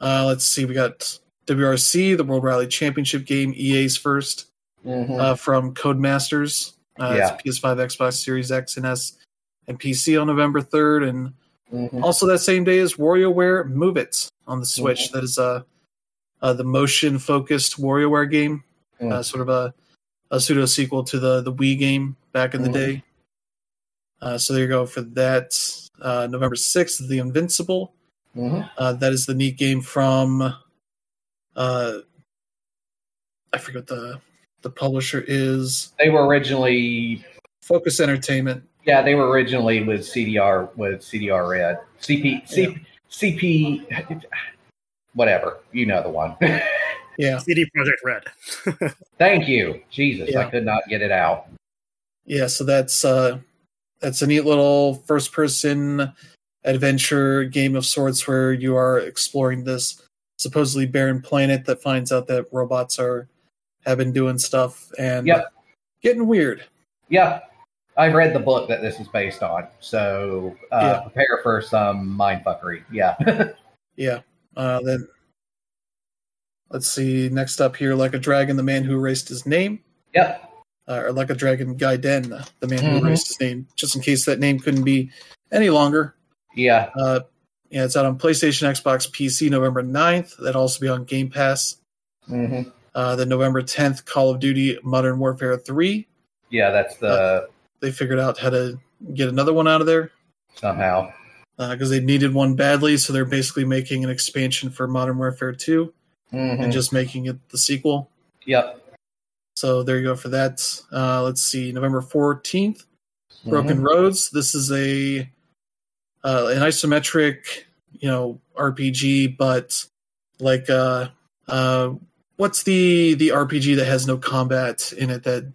Uh, let's see, we got WRC, the World Rally Championship game, EA's first Mhm. uh, from Codemasters. Uh, Yeah. It's PS5, Xbox Series X and S, and PC on November third, and Mhm. also that same day is WarioWare Move It on the Switch. Mhm. That is a uh, the motion focused WarioWare game, Mm. uh, sort of a, a pseudo sequel to the the Wii game back in the Mhm. day. Uh, so there you go for that. Uh, November sixth, The Invincible. Mhm. Uh, that is the neat game from. Uh, I forget what the the publisher is. They were originally, Focus Entertainment. yeah, they were originally with CDR with CDR Red, CP, C, CP, whatever. You know the one. *laughs* Yeah, CD Projekt Red. *laughs* Thank you, Jesus. I could not get it out. yeah. So that's uh, that's a neat little first person adventure game of sorts where you are exploring this supposedly barren planet that finds out that robots are have been doing stuff and Yep. getting weird. Yeah, I've read the book that this is based on, so uh, Yeah. prepare for some mindfuckery. Yeah. *laughs* Yeah. Uh, then let's see. Next up here, like a dragon, the man who erased his name. yep. uh, or like a dragon Gaiden, the man who Mhm. erased his name, just in case that name couldn't be any longer. Yeah. Uh, yeah, it's out on PlayStation, Xbox, PC, November 9th. That'll also be on Game Pass. hmm Uh, then November 10th, Call of Duty Modern Warfare 3. Yeah, that's the They figured out how to get another one out of there somehow. because they needed one badly, so they're basically making an expansion for Modern Warfare 2 Mhm. and just making it the sequel. Yep. So there you go for that. Uh, let's see, November 14th, Broken Mhm. Roads. This is a uh, an isometric, you know, RPG, but like uh, uh, what's the the RPG that has no combat in it that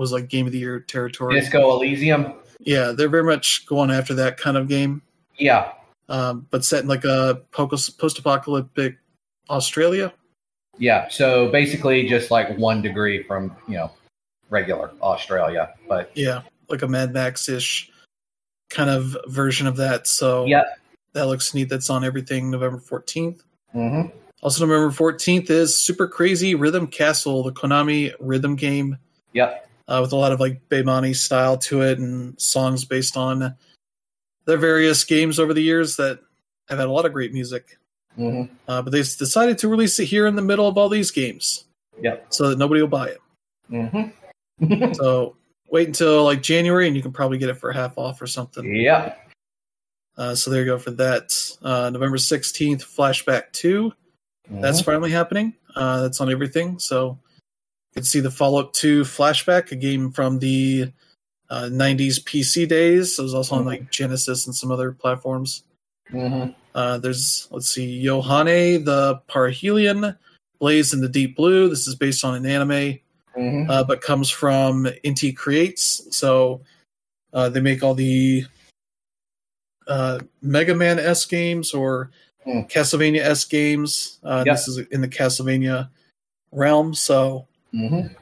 was like game of the year territory? Disco Elysium. Yeah, they're very much going after that kind of game, Yeah, um, but set in like a post apocalyptic Australia. yeah. So basically, just like one degree from you know regular Australia, but Yeah, like a Mad Max ish kind of version of that. So yeah. that looks neat. That's on everything November 14th. hmm Also, November 14th is Super Crazy Rhythm Castle, the Konami rhythm game Yep. Uh, with a lot of like Bemani style to it and songs based on their various games over the years that have had a lot of great music. hmm Uh, but they decided to release it here in the middle of all these games Yep. so that nobody will buy it. hmm *laughs* So wait until like January and you can probably get it for half off or something. yep. Uh, so there you go for that. Uh, November 16th, Flashback 2. That's Mhm. finally happening. Uh, that's on everything. So you can see the follow up to Flashback, a game from the uh, 90s PC days. It was also on Mhm. like Genesis and some other platforms. Mhm. Uh, there's, let's see, Yohane the Parhelion, Blaze in the Deep Blue. This is based on an anime, Mhm. uh, but comes from Inti Creates. So uh, they make all the uh, Mega Man S games or Hmm. Castlevania S games. Uh, Yep. This is in the Castlevania realm. So Mhm.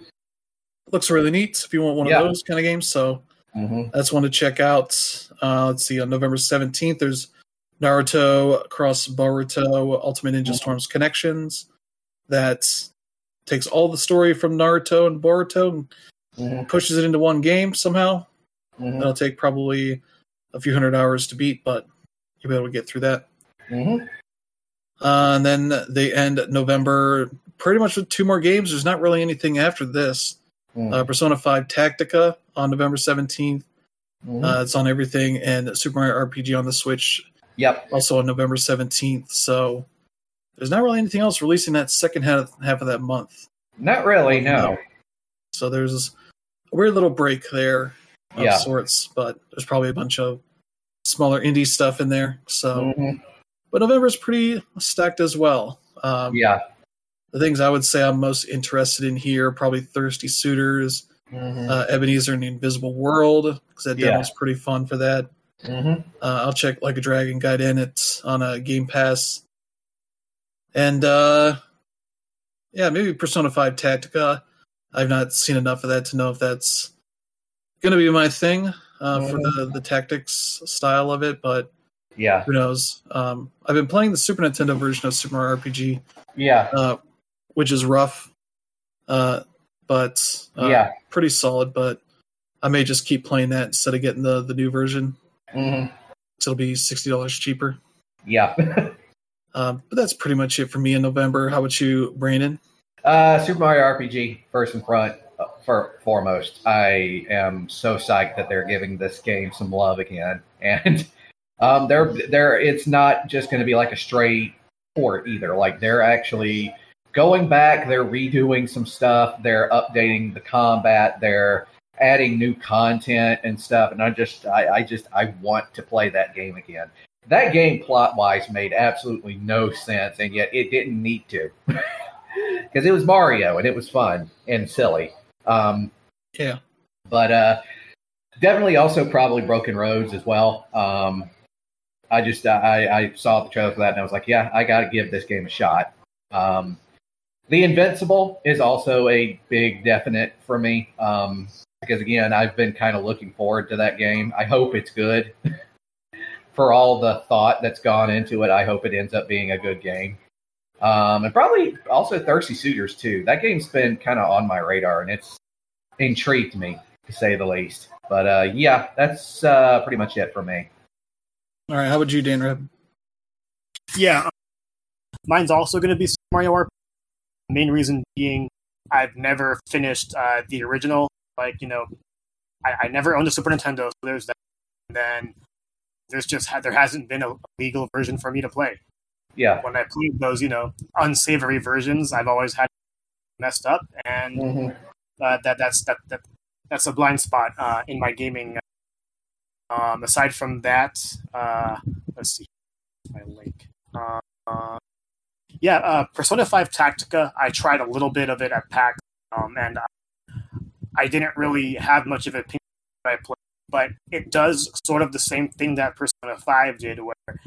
looks really neat if you want one Yeah. of those kind of games. So Mhm. that's one to check out. Uh, let's see, on November 17th, there's Naruto Cross Boruto Ultimate Ninja Mhm. Storms Connections that takes all the story from Naruto and Boruto and Mhm. pushes it into one game somehow. Mhm. That'll take probably a few hundred hours to beat, but you'll be able to get through that. Uh, and then they end November pretty much with two more games. There's not really anything after this. Mhm. Uh, Persona 5 Tactica on November 17th. Mhm. Uh, it's on everything, and Super Mario RPG on the Switch Yep. also on November 17th. So there's not really anything else releasing that second half, half of that month. Not really. No. So there's a weird little break there of Yeah. sorts, but there's probably a bunch of smaller indie stuff in there. So, Mhm. but November's pretty stacked as well. Um, Yeah. The things I would say I'm most interested in here probably Thirsty Suitors, Mhm. uh, Ebenezer and the Invisible World because that Yeah. demo's pretty fun for that. Mhm. Uh, I'll check like a Dragon Gaiden it on a Game Pass, and uh, yeah, maybe Persona Five Tactica. I've not seen enough of that to know if that's going to be my thing uh, for the the tactics style of it, but Yeah. who knows? Um, I've been playing the Super Nintendo version of Super Mario RPG, Yeah. uh, which is rough, uh, but uh, Yeah. pretty solid. But I may just keep playing that instead of getting the the new version. Mhm. So it'll be sixty dollars cheaper. Yeah. *laughs* Um, but that's pretty much it for me in November. How about you, Brandon? Uh, Super Mario RPG, first and front, uh, for foremost. I am so psyched that they're giving this game some love again, *laughs* and um, they're they're it's not just going to be like a straight port either. Like they're actually going back, they're redoing some stuff, they're updating the combat, they're adding new content and stuff, and I just I, I just I want to play that game again. That game plot wise made absolutely no sense, and yet it didn't need to. *laughs* because it was Mario and it was fun and silly. Um, Yeah. but uh, definitely also probably Broken Roads as well. Um, I just I, I saw the trailer for that and I was like, yeah, I got to give this game a shot. Um, the Invincible is also a big definite for me um, because again, I've been kind of looking forward to that game. I hope it's good. *laughs* for all the thought that's gone into it, I hope it ends up being a good game. Um, and probably also Thirsty Suitors too. That game's been kind of on my radar, and it's intrigued me to say the least. But uh, yeah, that's uh, pretty much it for me. All right. How about you, Dan Reb? Yeah, um, mine's also going to be Mario RPG. Main reason being I've never finished uh, the original. Like you know, I, I never owned a Super Nintendo, so there's that. And then there's just there hasn't been a legal version for me to play. Yeah. When I played those, you know, unsavory versions, I've always had messed up, and Mm-hmm. uh, that that's that, that that's a blind spot uh, in my gaming. Um, aside from that, uh, let's see my link. Uh, uh, yeah, uh, Persona Five Tactica. I tried a little bit of it at PAX, um, and I didn't really have much of an opinion I played, but it does sort of the same thing that Persona Five did, where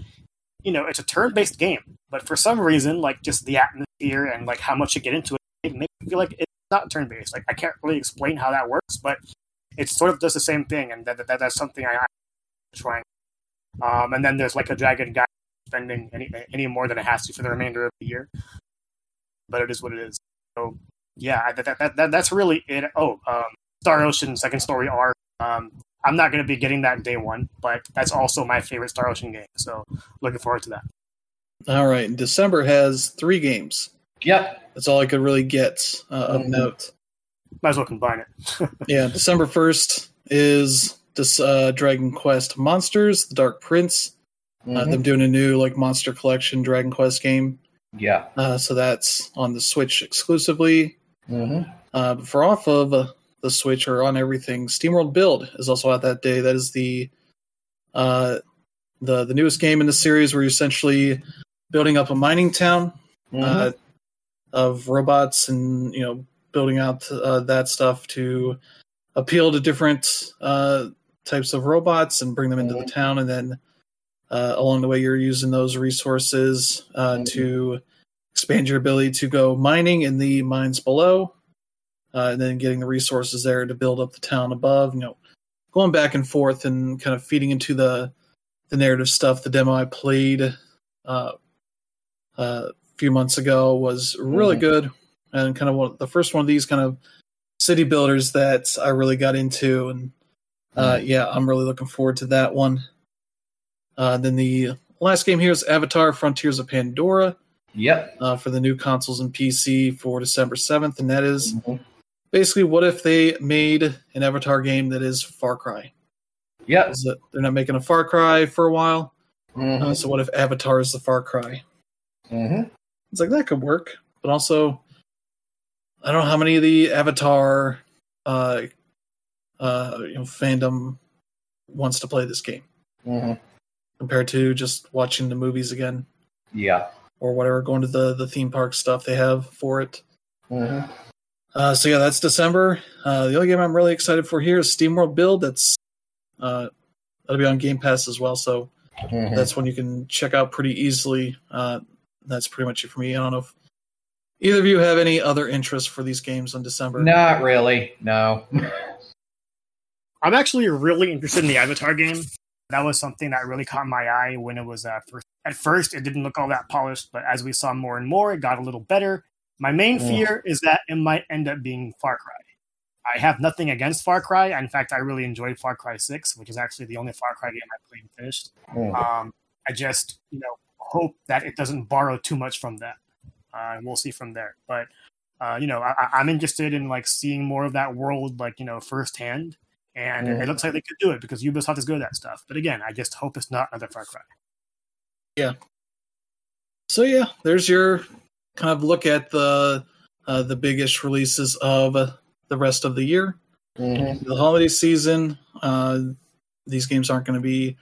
you know it's a turn-based game, but for some reason, like just the atmosphere and like how much you get into it, it makes me feel like it's not turn-based. Like I can't really explain how that works, but it sort of does the same thing, and that, that that's something I, I'm trying. Um, and then there's like a dragon guy spending any any more than it has to for the remainder of the year, but it is what it is. So yeah, that, that, that that's really it. Oh, um, Star Ocean Second Story R. Um, I'm not going to be getting that day one, but that's also my favorite Star Ocean game. So looking forward to that. All right. December has three games. Yep. That's all I could really get uh, of Mhm. note. Might as well combine it. *laughs* Yeah, December 1st is this uh, Dragon Quest Monsters, The Dark Prince. Uh, Mhm. them doing a new like Monster Collection Dragon Quest game. yeah. Uh, so that's on the Switch exclusively. hmm Uh, but for off of uh, the Switch or on everything, SteamWorld Build is also out that day. That is the uh, the the newest game in the series where you're essentially building up a mining town Mm-hmm. uh, of robots and you know building out uh, that stuff to appeal to different uh, types of robots and bring them into the town and then uh, along the way you're using those resources uh, Mhm. to expand your ability to go mining in the mines below uh, and then getting the resources there to build up the town above you know going back and forth and kind of feeding into the the narrative stuff the demo i played uh, uh, a few months ago was really Mhm. good and kind of one, the first one of these kind of city builders that I really got into and uh, yeah I'm really looking forward to that one. Uh, then the last game here is Avatar: Frontiers of Pandora Yep. uh, for the new consoles and PC for December seventh, and that is Mhm. basically what if they made an Avatar game that is Far Cry? Yep. Is they're not making a Far Cry for a while, Mhm. uh, so what if Avatar is the Far Cry? Mhm. It's like that could work, but also I don't know how many of the Avatar uh, uh, you know fandom wants to play this game Mhm. Compared to just watching the movies again Yeah. or whatever, going to the the theme park stuff they have for it. Mhm. Uh, so yeah, that's December. Uh, the only game I'm really excited for here is SteamWorld Build. That's uh, that'll be on Game Pass as well. So Mhm. that's one you can check out pretty easily. Uh, that's pretty much it for me. I don't know if either of you have any other interest for these games in December. Not really. No. *laughs* I'm actually really interested in the Avatar game. That was something that really caught my eye when it was uh, first. At first, it didn't look all that polished, but as we saw more and more, it got a little better. My main Mm. fear is that it might end up being Far Cry. I have nothing against Far Cry. In fact, I really enjoyed Far Cry 6, which is actually the only Far Cry game I played and finished. Um, I just, you know, hope that it doesn't borrow too much from that. Uh, and we'll see from there. But, uh, you know, I, I- I'm interested in like seeing more of that world, like you know, firsthand. And it- Mhm. it looks like they could do it because Ubisoft is good at that stuff. But again, I just hope it's not another Far Cry. Yeah. So yeah, there's your kind of look at the uh, the biggest releases of the rest of the year. Mhm. the holiday season. Uh, these games aren't going to be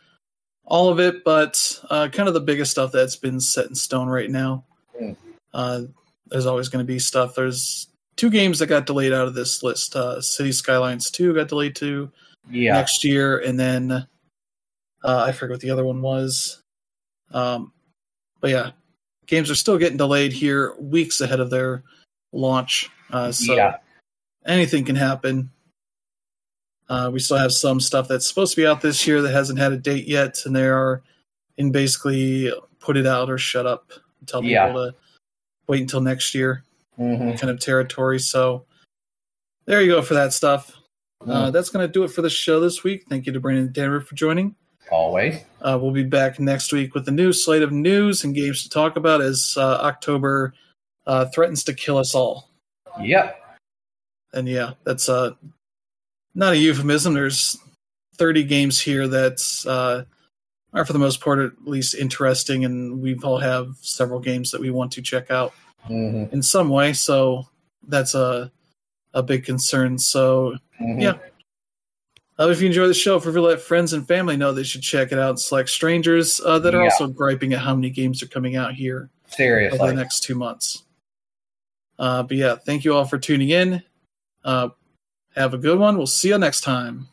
all of it, but uh, kind of the biggest stuff that's been set in stone right now. Mm. Uh, there's always going to be stuff. There's two games that got delayed out of this list. Uh, City Skylines 2 got delayed to Yeah. next year, and then uh, I forget what the other one was. Um, but yeah, games are still getting delayed here weeks ahead of their launch. Uh, so Yeah. anything can happen. Uh, we still have some stuff that's supposed to be out this year that hasn't had a date yet, and they are in basically put it out or shut up and tell Yeah. people to wait until next year Mhm. kind of territory. So there you go for that stuff. Uh, Mhm. that's going to do it for the show this week. Thank you to Brandon and Denver for joining. Always. Uh, we'll be back next week with a new slate of news and games to talk about as uh, October uh, threatens to kill us all. Yep. And yeah, that's uh, not a euphemism. There's 30 games here that uh, are, for the most part, at least interesting, and we all have several games that we want to check out Mhm. in some way. So that's a a big concern. So Mhm. Yeah. Uh, if you enjoy the show, for let friends and family know they should check it out. and Select strangers uh, that are Yeah. also griping at how many games are coming out here Seriously. over the next two months. Uh, but yeah, thank you all for tuning in. Uh, have a good one. We'll see you next time.